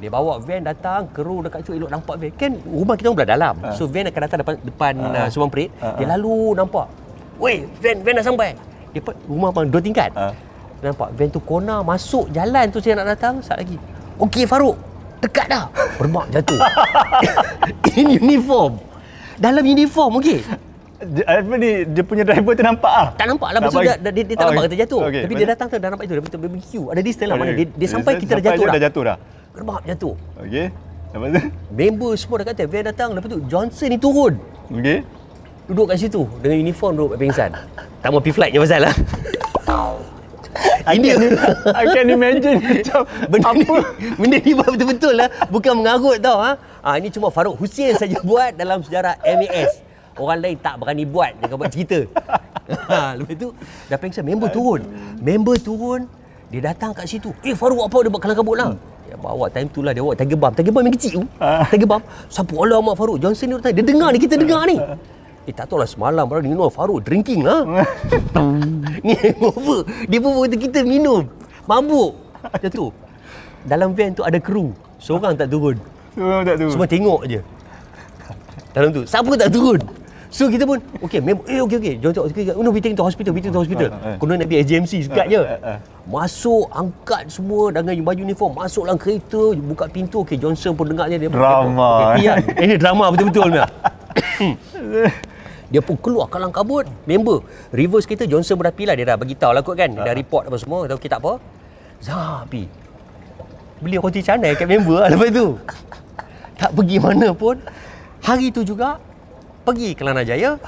Dia bawa van datang, kru dekat tu elok nampak van. Kan rumah kita orang belah dalam. Ah. So van akan datang depan depan uh, Subang Perit. Ah, Dia lalu nampak. Weh, van van dah sampai. Dia rumah bang dua tingkat. Dia Nampak van tu kona masuk jalan tu saya nak datang sat lagi. Okey Faruk, dekat dah. Bermak jatuh. In uniform. Dalam uniform okey. Dia- Apa ni dia punya driver tu nampak ah. Tak nampak lah Maksud dia, dia, dia, dia tak Oh, nampak okey. kata jatuh Okey, Tapi dia mana- datang tu dah nampak itu Dia betul barbecue Ada distance lah mana Okey. dia, dia sampai kita dah Sampai jatuh je dah Dah jatuh dah. Gerbak jatuh Okey. Lepas tu? Member semua dah kata Van datang Lepas tu Johnson ni turun Okey. Duduk kat situ Dengan uniform duduk pingsan Tak mau pergi flightnya pasal lah Ini I can imagine macam Benda ni, apa benda ni buat betul-betul lah Bukan mengarut tau ha? ha Ini cuma Farouk Hussein saja buat Dalam sejarah MAS Orang lain tak berani buat Jangan buat cerita. Ha, Lepas tu Dah pengsan Member turun. Member turun Dia datang kat situ. Eh Farouk apa dia buat kalang kabut lah? Dia bawa time tu lah Dia bawa tiger bomb. Tiger bomb yang kecil. Tu Ah. Tiger bomb. Siapa alamak Farouk. Johnson ni datang Dia dengar ni Kita dengar ni. Eh tak tahu lah semalam Baru Nino Farouk drinking lah. Ni hangover Dia pun waktu kita minum. Mabuk. Jatuh Dalam van tu ada kru. Seorang tak turun. Semua tak tu. Semua tengok je. Dalam tu Siapa tak turun So kita pun Okay member Eh okay okay. Jom tengok okay, okay. No we take to hospital We take to hospital. Ah, ah. Konon nak pergi SGMC Sekat je. ah, ah. Masuk Angkat semua Dengan baju uniform. Masuk dalam kereta Buka pintu. Okay Johnson pun dengar je dia Drama. okay, okay, Ini drama betul-betul ni Dia pun keluar kalang kabut. Member Reverse kita Johnson pun dah lah Dia dah bagi tahu lah kot kan. Dia dah report apa semua. Okay tak apa? Zabi Beli roti canai kat member lah lepas tu. Tak pergi mana pun. Hari tu juga Pergi ke Lana Jaya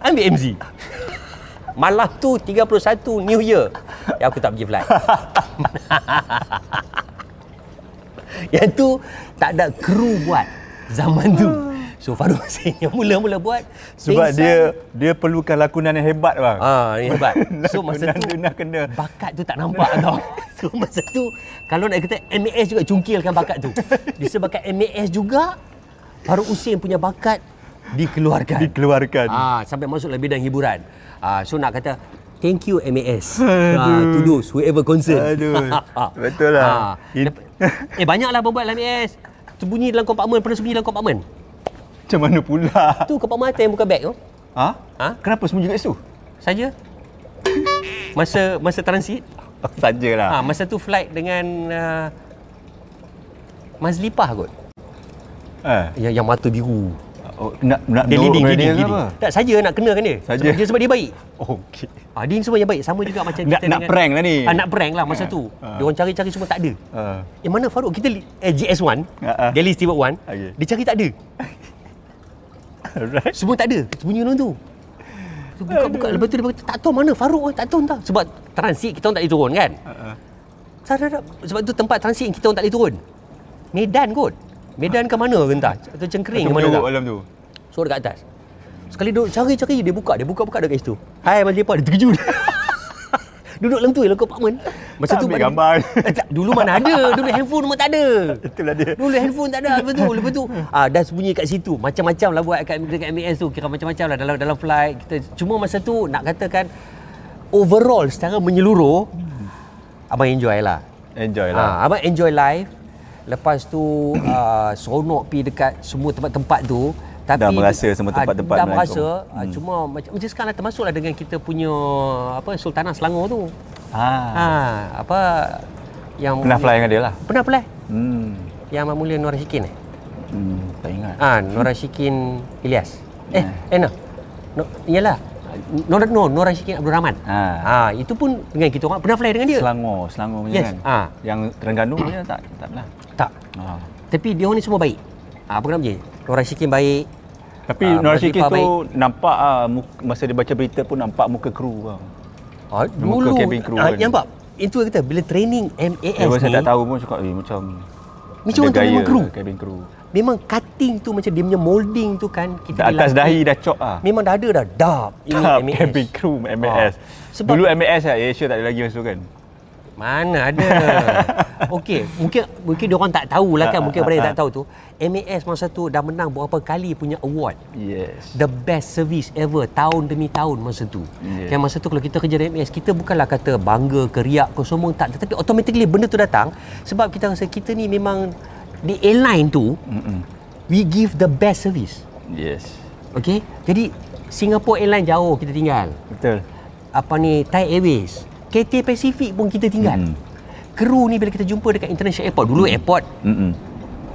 Ambil MZ Malam tu 31 New Year Yang aku tak pergi flight Yang tu Tak ada kru buat Zaman tu So Farouk Hussein yang mula-mula buat Sebab pengsan. dia dia perlukan lakonan yang hebat bang. Ah, ni hebat. So masa tu dia nak kena. bakat tu tak nampak tau. So masa tu kalau nak kata MAS juga cungkilkan bakat tu. Disebabkan MAS juga Farouk Hussein punya bakat dikeluarkan. Dikeluarkan. Ah, sampai masuk dalam bidang hiburan. Ah, so nak kata thank you MAS. Ah, to those whoever concerned. Aduh, betul lah. It- Dap- eh banyaklah buat dalam MAS. Terbunyi dalam kompartmen, pernah sembunyi dalam kompartmen. Macam mana pula? Tu kompartmen atas yang buka beg tu. Ha? Ha? Kenapa sembunyi kat situ? Saja. Masa masa transit, Sajalah. Ha, masa tu flight dengan uh, Mazlipah kot. Eh. Yang, yang mata biru. Oh, nak nak Dia leading, dia leading? Tak, saja nak kenakan dia. Saja. Sebab dia, sebab dia baik. Oh, okey. Ah, dia ni semua yang baik. Sama juga macam Nak- kita nak prank lah ni. Ah, nak prank lah masa Ah, tu. ah. Dia orang cari-cari semua tak ada. Uh, Yang mana Farouk kita eh, GS1, Ah, ah. Delhi Steward 1, Okey. dia cari tak ada. alright. Semua tak ada. Sembunyi dalam tu. So, buka-buka lepas tu dia kata tak tahu mana Farouk eh, tak tahu entah. Sebab transit kita orang tak boleh turun kan. Uh, tak. Sebab tu tempat transit kita orang tak boleh turun. Medan kot. Medan ke mana ke entah. Atau Cengkering ke mana tak. malam tu. So dekat atas. Sekali duduk cari-cari dia buka, dia buka-buka dekat situ. Hai Mas Lepak, dia terkejut. duduk dalam tu dalam apartment. Masa Tak tu ambil mana- gambar. Eh, tak, dulu mana ada, dulu handphone memang tak ada. Itulah dia. Dulu handphone tak ada lepas tu, lepas tu ah dah sembunyi kat situ. Macam-macam lah buat kat dekat MAS tu, kira macam-macam lah dalam dalam flight kita. Cuma masa tu nak katakan overall secara menyeluruh abang enjoy lah. Enjoy Ah, lah. abang enjoy life. Lepas tu uh, seronok pi dekat semua tempat-tempat tu. Tapi Dah merasa semua ah, tempat-tempat Dah merasa hmm. Cuma macam, macam sekarang lah termasuklah dengan kita punya apa Sultanah Selangor tu. Ah. Ha, apa yang Pernah fly dengan dia lah. Pernah fly. Hmm. Yang Mak Mulia Nora Syikin eh? Hmm, tak ingat. Ah, Nora Syikin Ilyas. Eh, eh no. no iyalah. Nora no, Nora Syikin Abdul Rahman. Ah. Ah, itu pun dengan kita orang pernah fly dengan dia. Selangor, Selangor punya Yes. kan. Ah. Yang Terengganu punya tak tak pernah. Tak. Ah. Tapi dia orang ni semua baik. Ah, apa nama dia? Nora Syikin baik. Tapi Ah, Nora Mas Syikir Lipa tu baik. nampak ah muka, masa dia baca berita pun nampak muka kru. Ah, Muka dulu cabin crew ah, kan. nampak. Itu kata bila training MAS Eh, ni saya tak tahu pun cakap eh, macam Macam orang memang kru. Cabin crew. memang cutting tu macam dia punya molding tu kan kita Atas dahi dah chop ah. Memang dah ada dah dap ini MAS. cabin crew MAS. Ah. Sebab- Dulu MAS lah, Asia tak ada lagi masa tu kan. Mana ada. Okey, mungkin mungkin dia orang tak tahulah kan, mungkin mereka tak tahu tu. MAS masa tu dah menang berapa kali punya award. Yes. The best service ever tahun demi tahun masa tu. Yeah. Kan masa tu kalau kita kerja di MAS, kita bukanlah kata bangga ke riak ke semua tak, tetapi automatically benda tu datang sebab kita rasa kita ni memang di airline tu Mm-mm. we give the best service. Yes. Okey? Jadi Singapore Airlines jauh kita tinggal. Betul. apa ni Thai Airways KT Pacific pun kita tinggal Mm. kru ni bila kita jumpa dekat international airport dulu airport Mm-mm.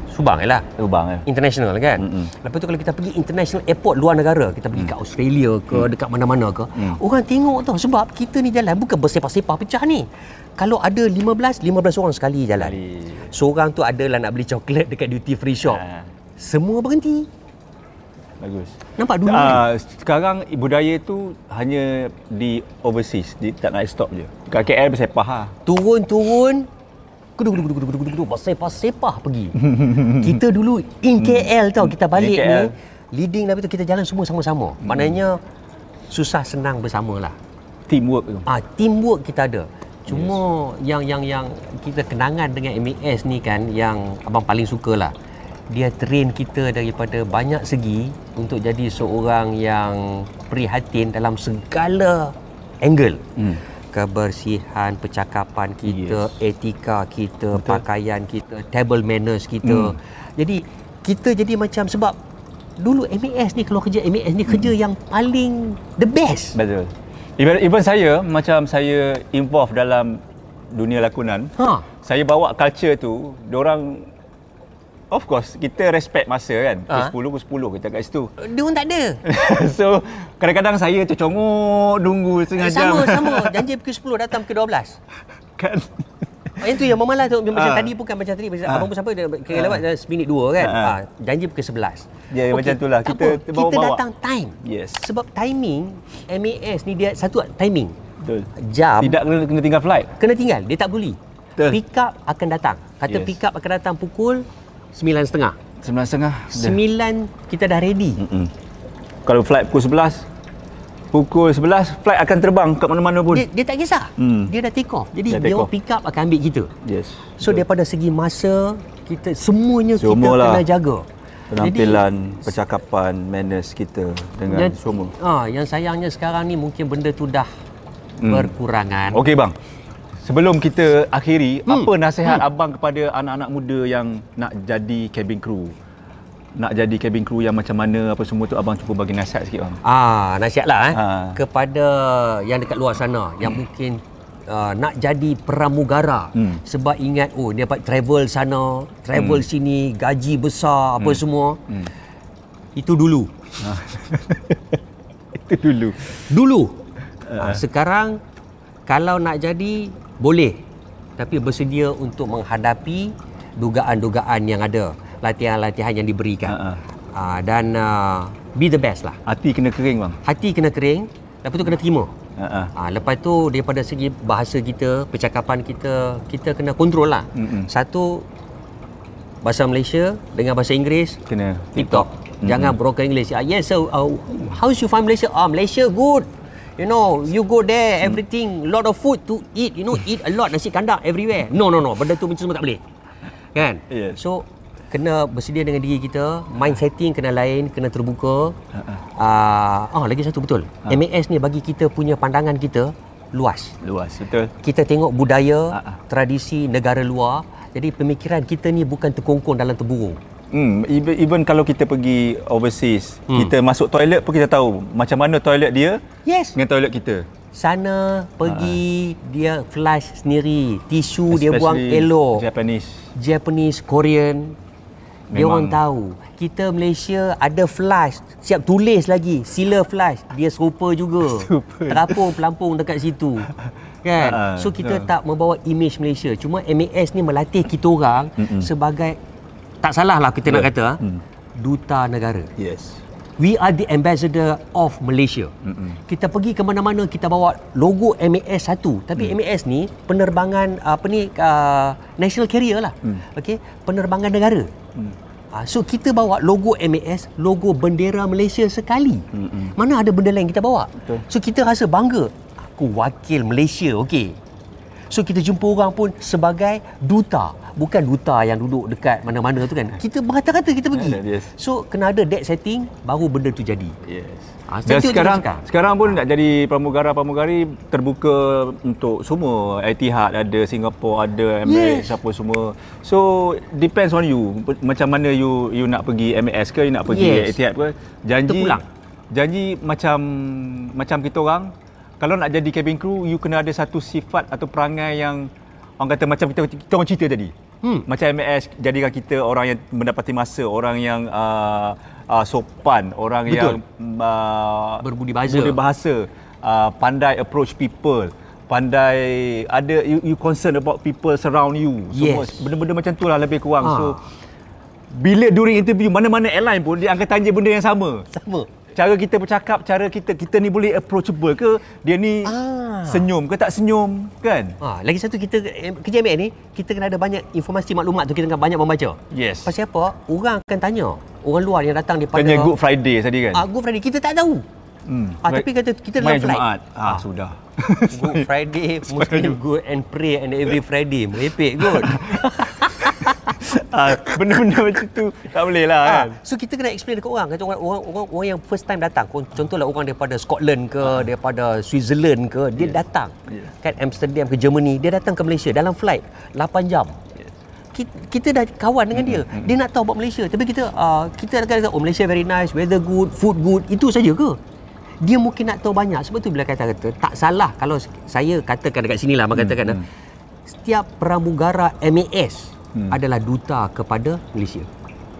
Subang lah Lubang eh. international kan Mm-mm. lepas tu kalau kita pergi international airport luar negara kita pergi kat Australia ke dekat mana-mana ke Mm. orang tengok tau sebab kita ni jalan bukan bersepah-sepah pecah ni kalau ada 15 15 orang sekali jalan Sekali. seorang tu adalah nak beli coklat dekat duty free shop Ah. semua berhenti Bagus. nampak dulu Ah, sekarang budaya tu hanya di overseas, di tak naik stop je. Kat KL bersepah lah. turun-turun kudu kudu kudu kudu kudu kudu kudu sepah-sepah pergi. kita dulu in KL tau kita balik ni leading lepas tu kita jalan semua sama-sama. Maknanya susah senang bersama lah. Teamwork tu. Ah teamwork kita ada. Cuma yang yang yang kita kenangan dengan MAS ni kan yang abang paling suka lah. Dia train kita daripada banyak segi untuk jadi seorang yang prihatin dalam segala angle. Hmm. Kebersihan percakapan kita, yes. etika kita, Betul. pakaian kita, table manners kita. Hmm. Jadi kita jadi macam sebab dulu MAS ni kalau kerja MAS ni kerja yang paling the best. Betul. Even, even saya, macam saya involve dalam dunia lakonan, Ha. saya bawa culture tu, orang Of course, kita respect masa kan. Ha. Pukul 10, pukul 10 kita kat situ. Dia orang tak ada. so, kadang-kadang saya tercongok, nunggu setengah jam. Sama, sama. Janji pukul 10 datang pukul 12. kan? Oh, yang tu yang memalas tu. Macam Ah. tadi bukan macam tadi. Macam Ah. abang pun sampai dia kira lewat dah seminit dua kan. Ah. Ah, janji pukul 11. Ya, macam tu lah. tak Kita apa. bawa- Kita datang time. Yes. Sebab timing MAS ni dia satu timing. Betul. Jam Tidak kena, kena tinggal flight. kena tinggal. Dia tak boleh. Pick up akan datang. Kata Yes. pick up akan datang pukul 9.30. Sembilan setengah. 9 kita dah ready. Mm-mm. Kalau flight pukul 11, pukul 11 flight akan terbang kat mana-mana pun. Dia, dia tak kisah. Hmm. Dia dah take off. Jadi dia take orang off. pick up akan ambil kita. Yes. So daripada segi masa kita semuanya kita Semualah. kena jaga. penampilan, percakapan, manners kita dengan yang, semua. Ah, yang sayangnya sekarang ni mungkin benda tu dah Hmm. berkurangan. Okey bang. Sebelum kita akhiri, Hmm. apa nasihat abang kepada anak-anak muda yang nak jadi cabin crew? Nak jadi cabin crew yang macam mana apa semua tu abang cuba bagi nasihat sikit bang. Ah, nasihatlah eh Ah. kepada yang dekat luar sana yang mungkin uh, nak jadi pramugara Hmm. sebab ingat oh dia dapat travel sana, travel sini, gaji besar apa semua. Hmm. Itu dulu. Itu dulu. Dulu. Uh. Sekarang kalau nak jadi boleh. Tapi bersedia untuk menghadapi dugaan-dugaan yang ada, latihan-latihan yang diberikan. Uh-uh. Uh, dan uh, be the best lah. Hati kena kering bang. Hati kena kering, lepas tu kena terima. Uh-uh. Ha, lepas tu daripada segi bahasa kita, percakapan kita, kita kena kontrol lah. Mm-mm. Satu bahasa Malaysia dengan bahasa Inggeris Kena TikTok. Jangan broken English. Ah, yes, so uh, how's you find Malaysia? Ah, Malaysia good. You know, you go there, everything, lot of food to eat. You know, eat a lot nasi kandar everywhere. No, no, no. Benda tu macam semua tak boleh. Kan? Yes. So, kena bersedia dengan diri kita. Mind setting kena lain, kena terbuka. Uh, ah, lagi satu betul. MAS ni bagi kita punya pandangan kita luas. Luas, betul. Kita tengok budaya, Ah, ah. tradisi negara luar. Jadi pemikiran kita ni bukan terkongkong dalam terburung. Hmm, even, even kalau kita pergi overseas, Hmm. kita masuk toilet pun kita tahu macam mana toilet dia Yes. dengan toilet kita. Sana pergi dia flush sendiri, tisu dia buang Especially elok. Japanese. Japanese, Korean. Dia Memang. orang tahu. Kita Malaysia ada flush, siap tulis lagi, sila flush. Dia serupa juga. Serupa. Terapung pelampung dekat situ. Kan? Ha, so kita betul. tak membawa image Malaysia. Cuma MAS ni melatih kita orang Mm-mm. sebagai tak salah lah kita nak Betul. kata ah, Mm. duta negara. Yes. We are the ambassador of Malaysia. Mm-mm. Kita pergi ke mana-mana kita bawa logo MAS satu. Tapi Mm. MAS ni penerbangan apa ni uh, national carrier lah. Mm. Okey, penerbangan negara. Mm. Uh, so kita bawa logo MAS, logo bendera Malaysia sekali. Mm-mm. Mana ada benda lain kita bawa. Betul. So kita rasa bangga. Aku wakil Malaysia, okey. So kita jumpa orang pun sebagai duta, bukan duta yang duduk dekat mana-mana tu kan. Kita berkata-kata kita pergi. Yes. So kena ada that setting baru benda tu jadi. Yes. Ah, Dan sekarang. sekarang pun nak jadi pramugara-pramugari terbuka untuk semua. Etihad ada, Singapore ada, Emirates Yes. apa semua. So depends on you. Macam mana you you nak pergi MAS ke, you nak pergi Yes. Etihad ke. Janji Terpulang. janji macam macam kita orang kalau nak jadi cabin crew you kena ada satu sifat atau perangai yang orang kata macam kita kita orang cerita tadi. Hmm. Macam MAS jadikan kita orang yang mendapati masa, orang yang uh, uh, sopan, orang Betul. yang uh, Berbudi bahasa. berbudi bahasa, uh, pandai approach people, pandai ada you, you concern about people surround you. Semua Yes. benda-benda macam tu lah lebih kurang. Ah. So bila during interview mana-mana airline pun dia akan tanya benda yang sama. Sama. Cara kita bercakap, cara kita kita ni boleh approachable ke? Dia ni Ah. senyum ke tak senyum kan? Ha, lagi satu kita eh, kerja MA ni kita kena ada banyak informasi maklumat tu kita kena banyak membaca. Yes. Pasal apa? Orang akan tanya. Orang luar yang datang daripada Tanya Good Friday tadi kan? Ah, Good Friday kita tak tahu. Hmm. Ah, tapi kata kita dalam flight. Jumaat. Ah, Ah. sudah. Good Friday, Muslim good and pray and every Friday. Merepek good. ah, benda-benda macam tu. Tak boleh lah Ah, kan? so kita kena explain dekat orang. Kata orang, orang orang orang yang first time datang Con- contohlah orang daripada Scotland ke daripada Switzerland ke dia datang. Yeah. kan Amsterdam ke Germany dia datang ke Malaysia dalam flight 8 jam. Kita, kita dah kawan dengan dia. Dia nak tahu about Malaysia. Tapi kita uh, kita akan kata oh Malaysia very nice weather good food good. Itu saja ke? Dia mungkin nak tahu banyak. Sebab tu bila kata kata tak salah kalau saya katakan dekat sini lah hmm, katakan hmm. setiap pramugara MAS Hmm. adalah duta kepada Malaysia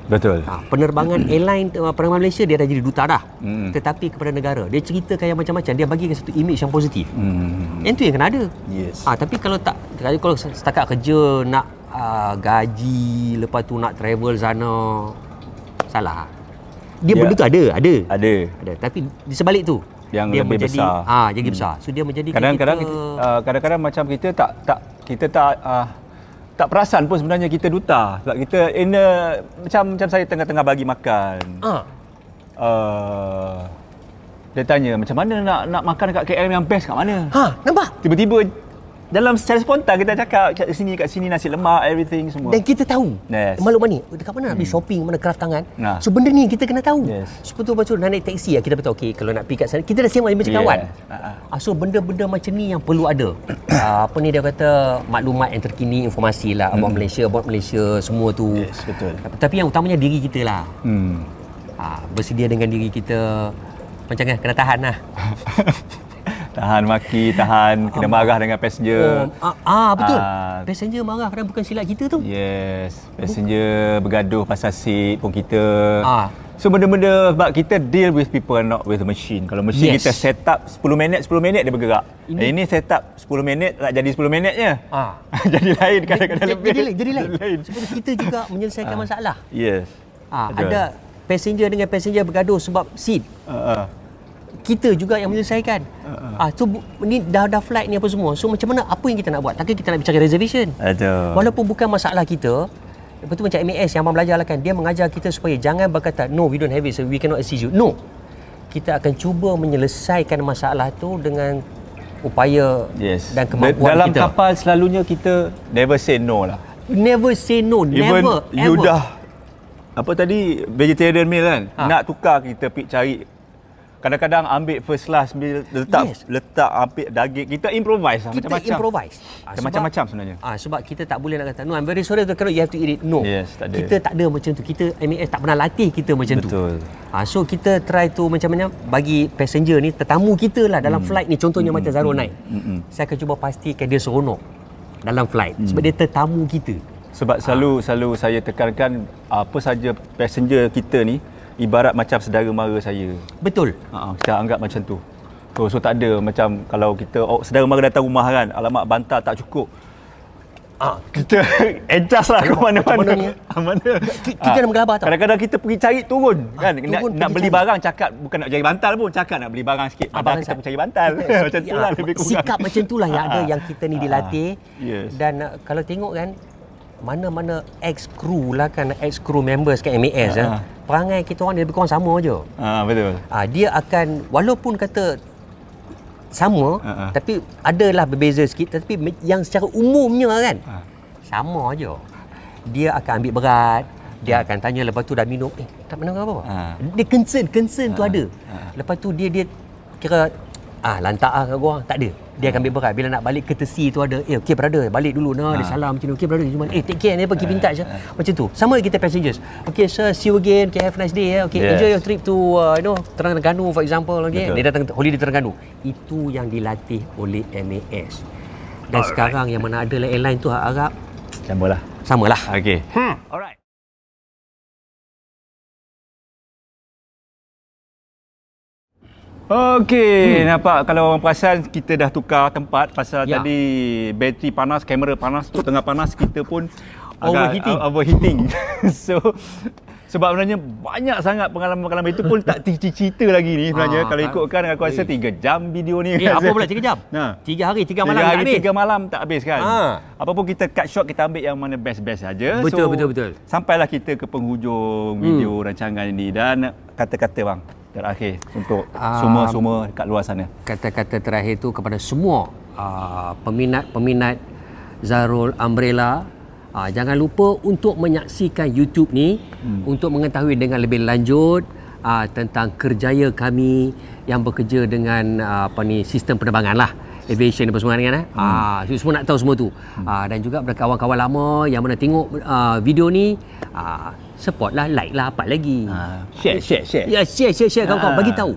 Betul. Ha, penerbangan airline uh, penerbangan Malaysia dia dah jadi duta dah. Hmm. Tetapi kepada negara, dia ceritakan yang macam-macam, dia bagikan satu image yang positif. Hmm. Yang tu yang kena ada. Yes. Ha, tapi kalau tak kalau setakat kerja nak uh, gaji, lepas tu nak travel sana salah. Dia Ya. benda tu ada, ada. Ada. Ada. Tapi di sebalik tu Yang dia lebih menjadi, besar. Ah, jadi besar. So dia menjadi Kadang-kadang kita, uh, kadang-kadang macam kita tak tak kita tak uh, tak perasan pun sebenarnya kita duta sebab kita in a, macam macam saya tengah-tengah bagi makan. ah, Uh, dia tanya macam mana nak nak makan dekat KL yang best kat mana? ha, nampak? Tiba-tiba dalam secara spontan kita cakap kat sini kat sini nasi lemak everything semua. Dan kita tahu Yes. maklumat ni dekat mana nak pergi shopping, mana craft tangan. Nah. So benda ni kita kena tahu. Yes. So betul betul nak naik taxi lah kita betul okey kalau nak pergi kat sana kita dah siap macam kawan. Ah, ah. Ah, so benda-benda macam ni yang perlu ada. Ah, apa ni dia kata maklumat yang terkini informasi lah about Malaysia, about Malaysia semua tu. Yes, betul. Tapi yang utamanya diri kita lah. Hmm. Ah, bersedia dengan diri kita macam kan kena tahan lah. Tahan maki, tahan kena marah dengan passenger. Oh, ah, ah betul. Ah. Passenger marah kadang bukan silap kita tu. Yes, passenger bergaduh pasal seat pun kita. Ah, So benda-benda sebab kita deal with people not with the machine. Kalau machine Yes. kita set up 10 minit 10 minit dia bergerak. Ini- Ini, ini set up 10 minit tak jadi 10 minitnya. Ah. jadi lain kadang-kadang Jadi- lebih. Jadi lain, jadi lain. lain. Sebab kita juga menyelesaikan masalah. Yes. Ah, Betul. ada passenger dengan passenger bergaduh sebab seat. Uh, uh. Kita juga yang menyelesaikan. Ah, so bu- ni dah dah flight ni apa semua. So macam mana apa yang kita nak buat? Takkan kita nak bicara reservation. Aduh. Walaupun bukan masalah kita, Betul macam MAS yang abang belajar lah kan Dia mengajar kita supaya jangan berkata No we don't have it so we cannot assist you No Kita akan cuba menyelesaikan masalah tu dengan upaya Yes. dan kemampuan Dalam kita kapal selalunya kita never say no lah. Never say no Even Never you ever. dah apa tadi vegetarian meal kan Ha. ha. nak tukar kita pergi cari kadang-kadang ambil first class letak Yes. letak ambil daging kita improvise lah Kita macam-macam improvise sebab- macam-macam sebenarnya Ah sebab kita tak boleh nak kata no I'm very sorry to cannot you have to eat it. No. Yes, tak ada. Kita tak ada macam tu. Kita MAS tak pernah latih kita macam tu. betul Ah so kita try tu macam mana bagi passenger ni tetamu kita lah dalam Hmm. flight ni contohnya macam Zarul naik. Saya akan cuba pastikan dia seronok dalam flight Hmm. sebab dia tetamu kita. sebab selalu selalu saya tekankan apa saja passenger kita ni ibarat macam saudara mara saya Betul. Ha, kita anggap macam tu. So, so tak ada macam kalau kita oh, saudara mara datang rumah kan, alamak bantal tak cukup. Ah Kita adjust lah ke mana-mana. mana ni? Ah, mana? Ki- kita nak menggelabah tau. Kadang-kadang kita pergi cari turun kan. nak, turun nak pergi beli cari. barang cakap bukan nak cari bantal pun, cakap nak beli barang sikit. Ah, Padahal barang kita pun cari bantal. macam tu lah lebih kurang. Sikap macam tu lah yang ada Ah. yang kita ni dilatih. Yes. Dan uh, kalau tengok kan mana-mana ex crew lah kan ex crew members kat MAS Ah. ah. perangai kita orang ni lebih kurang sama aja. Ah betul. Ah dia akan walaupun kata sama ah. tapi adalah berbeza sikit tapi yang secara umumnya kan Ah. sama aja. Dia akan ambil berat, dia akan tanya lepas tu dah minum eh tak minum apa? Ah. Dia concern, concern tu Ah, ada. ah. Lepas tu dia dia kira ah lantak ah kat gua tak ada. Dia akan ambil berat bila nak balik courtesy tu ada. Eh okey brother balik dulu nah dia Ah. salam macam ni. Okey brother balik. Eh take care ni apa keep in touch ah. Macam tu. Sama kita passengers. Okay sir see you again. Okay have a nice day ya. Okay Yes. enjoy your trip to uh, you know Terengganu for example okay. Betul. Dia datang holiday Terengganu. Itu yang dilatih oleh MAS. Dan Alright. sekarang yang mana ada airline tu harap Samalah. samalah. Okey. Hmm. Alright. Okey, hmm. nampak kalau orang perasan kita dah tukar tempat pasal Ya. tadi bateri panas, kamera panas, tu tengah panas kita pun Overheating. agak, uh, overheating. so sebab sebenarnya banyak sangat pengalaman-pengalaman itu pun tak cerita lagi ni sebenarnya. Ah, kalau kan. ikutkan aku rasa Ui. 3 jam video ni. Eh apa pula 3 jam? Nah. 3 hari 3 Tiga malam tak hari, habis. tiga malam tak habis kan. Ha. Apa pun kita cut short kita ambil yang mana best-best saja. Betul, betul, betul. Sampailah kita ke penghujung video rancangan ini dan kata-kata bang terakhir untuk Ah, semua-semua dekat luar sana. kata-kata terakhir tu kepada semua uh, peminat-peminat Zarul Umbrella uh, jangan lupa untuk menyaksikan YouTube ni hmm. untuk mengetahui dengan lebih lanjut uh, tentang kerjaya kami yang bekerja dengan uh, apa ni sistem penerbangan lah aviation apa semua kan eh? hmm. ah semua nak tahu semua tu hmm. ah dan juga kepada kawan-kawan lama yang mana tengok uh, video ni ah support lah like lah apa lagi Ha, share, share, share. ya share share share kawan-kawan Ah. bagi tahu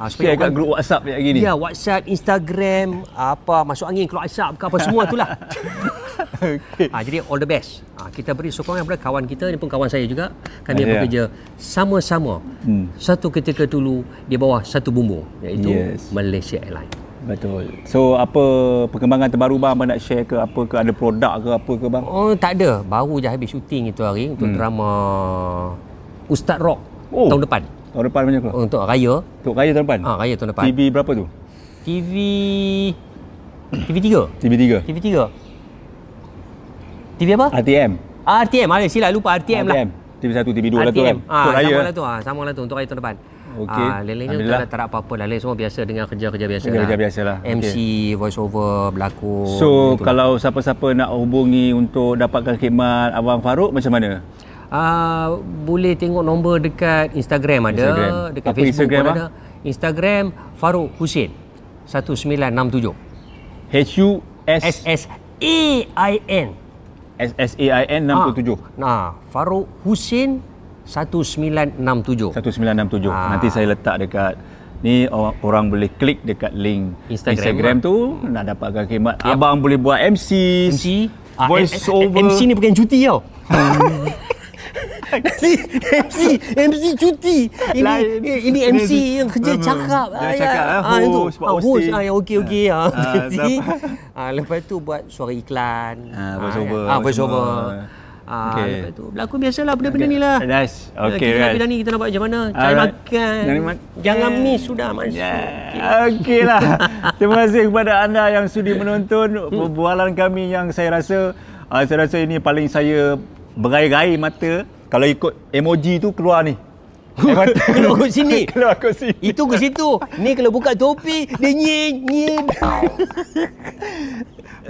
ah, Share kat grup WhatsApp ni lagi ni. Ya, WhatsApp, Instagram, apa masuk angin keluar asap ke apa semua itulah. Okey. ha, jadi all the best. Ha, kita beri sokongan kepada kawan kita ni pun kawan saya juga. Kami Ya. bekerja sama-sama. Hmm. Satu ketika dulu di bawah satu bumbung iaitu Yes. Malaysia Airlines. Betul. So apa perkembangan terbaru bang abang nak share ke apa ke ada produk ke apa ke bang? Oh, tak ada. Baru je habis syuting itu hari untuk drama Ustaz Rock Oh. tahun depan. Tahun depan macam apa? Untuk raya. Untuk raya tahun depan? Ah, raya tahun depan. TV berapa tu? TV TV3. TV3. TV3. TV apa? RTM. RTM. Ada silap lupa RTM, lah. RTM. TV1, TV2 lah tu kan. Ah, Untuk raya. sama lah tu. Ah, sama lah tu untuk raya tahun depan. Okey. Ah, lain-lainnya tak ada, tak ada apa-apa lah. Lain semua biasa dengan kerja-kerja biasa. Kerja-kerja biasa lah. MC, voice over, berlakon. So gitu. kalau siapa-siapa nak hubungi untuk dapatkan khidmat Abang Farouk macam mana? Ah, boleh tengok nombor dekat Instagram ada, Instagram. dekat Apa Facebook Instagram, pun ada. Instagram Faruk Husin 1967. H U S S S A I N. S S A I N 67. Nah, Faruk Husin 1967. 1967. Ah. Nanti saya letak dekat ni orang, orang boleh klik dekat link Instagram Instagram lah. tu nak dapatkan khidmat. Abang boleh buat MC, MC ah, voice over. MC ni bukan cuti tau. MC MC cuti. Ini Lain. ini, MC yang kerja Hmm, cakap. yang cakap, ah, Ah, itu. host, buat Ah, host. hosting. Ah, yang okey okey ah. Ah, ah, lepas tu buat suara iklan. Ah, voice over, Ah, voice over. Ah, Okey. lepas tu berlakon biasalah benda-benda ni lah. Nice. Ah, Okay, kita right. ni kita nak buat macam mana? Cari Alright. makan. Jangan miss sudah masuk. Yeah. Okey lah. Terima kasih kepada anda yang sudi menonton perbualan kami yang saya rasa uh, saya rasa ini paling saya berai-rai mata. Kalau ikut emoji tu keluar ni. Mata. Keluar kat sini. keluar kat sini. Itu ke situ. Ni kalau buka topi dia nying nying.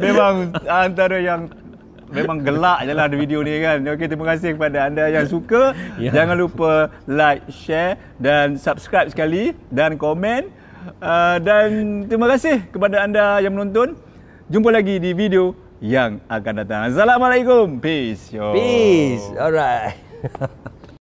Memang antara yang memang gelak je lah ada video ni kan. Okey, terima kasih kepada anda yang suka. Ya. Jangan lupa like, share dan subscribe sekali dan komen. Uh, dan terima kasih kepada anda yang menonton. Jumpa lagi di video yang akan datang. Assalamualaikum. Peace. Yo. Peace. Alright.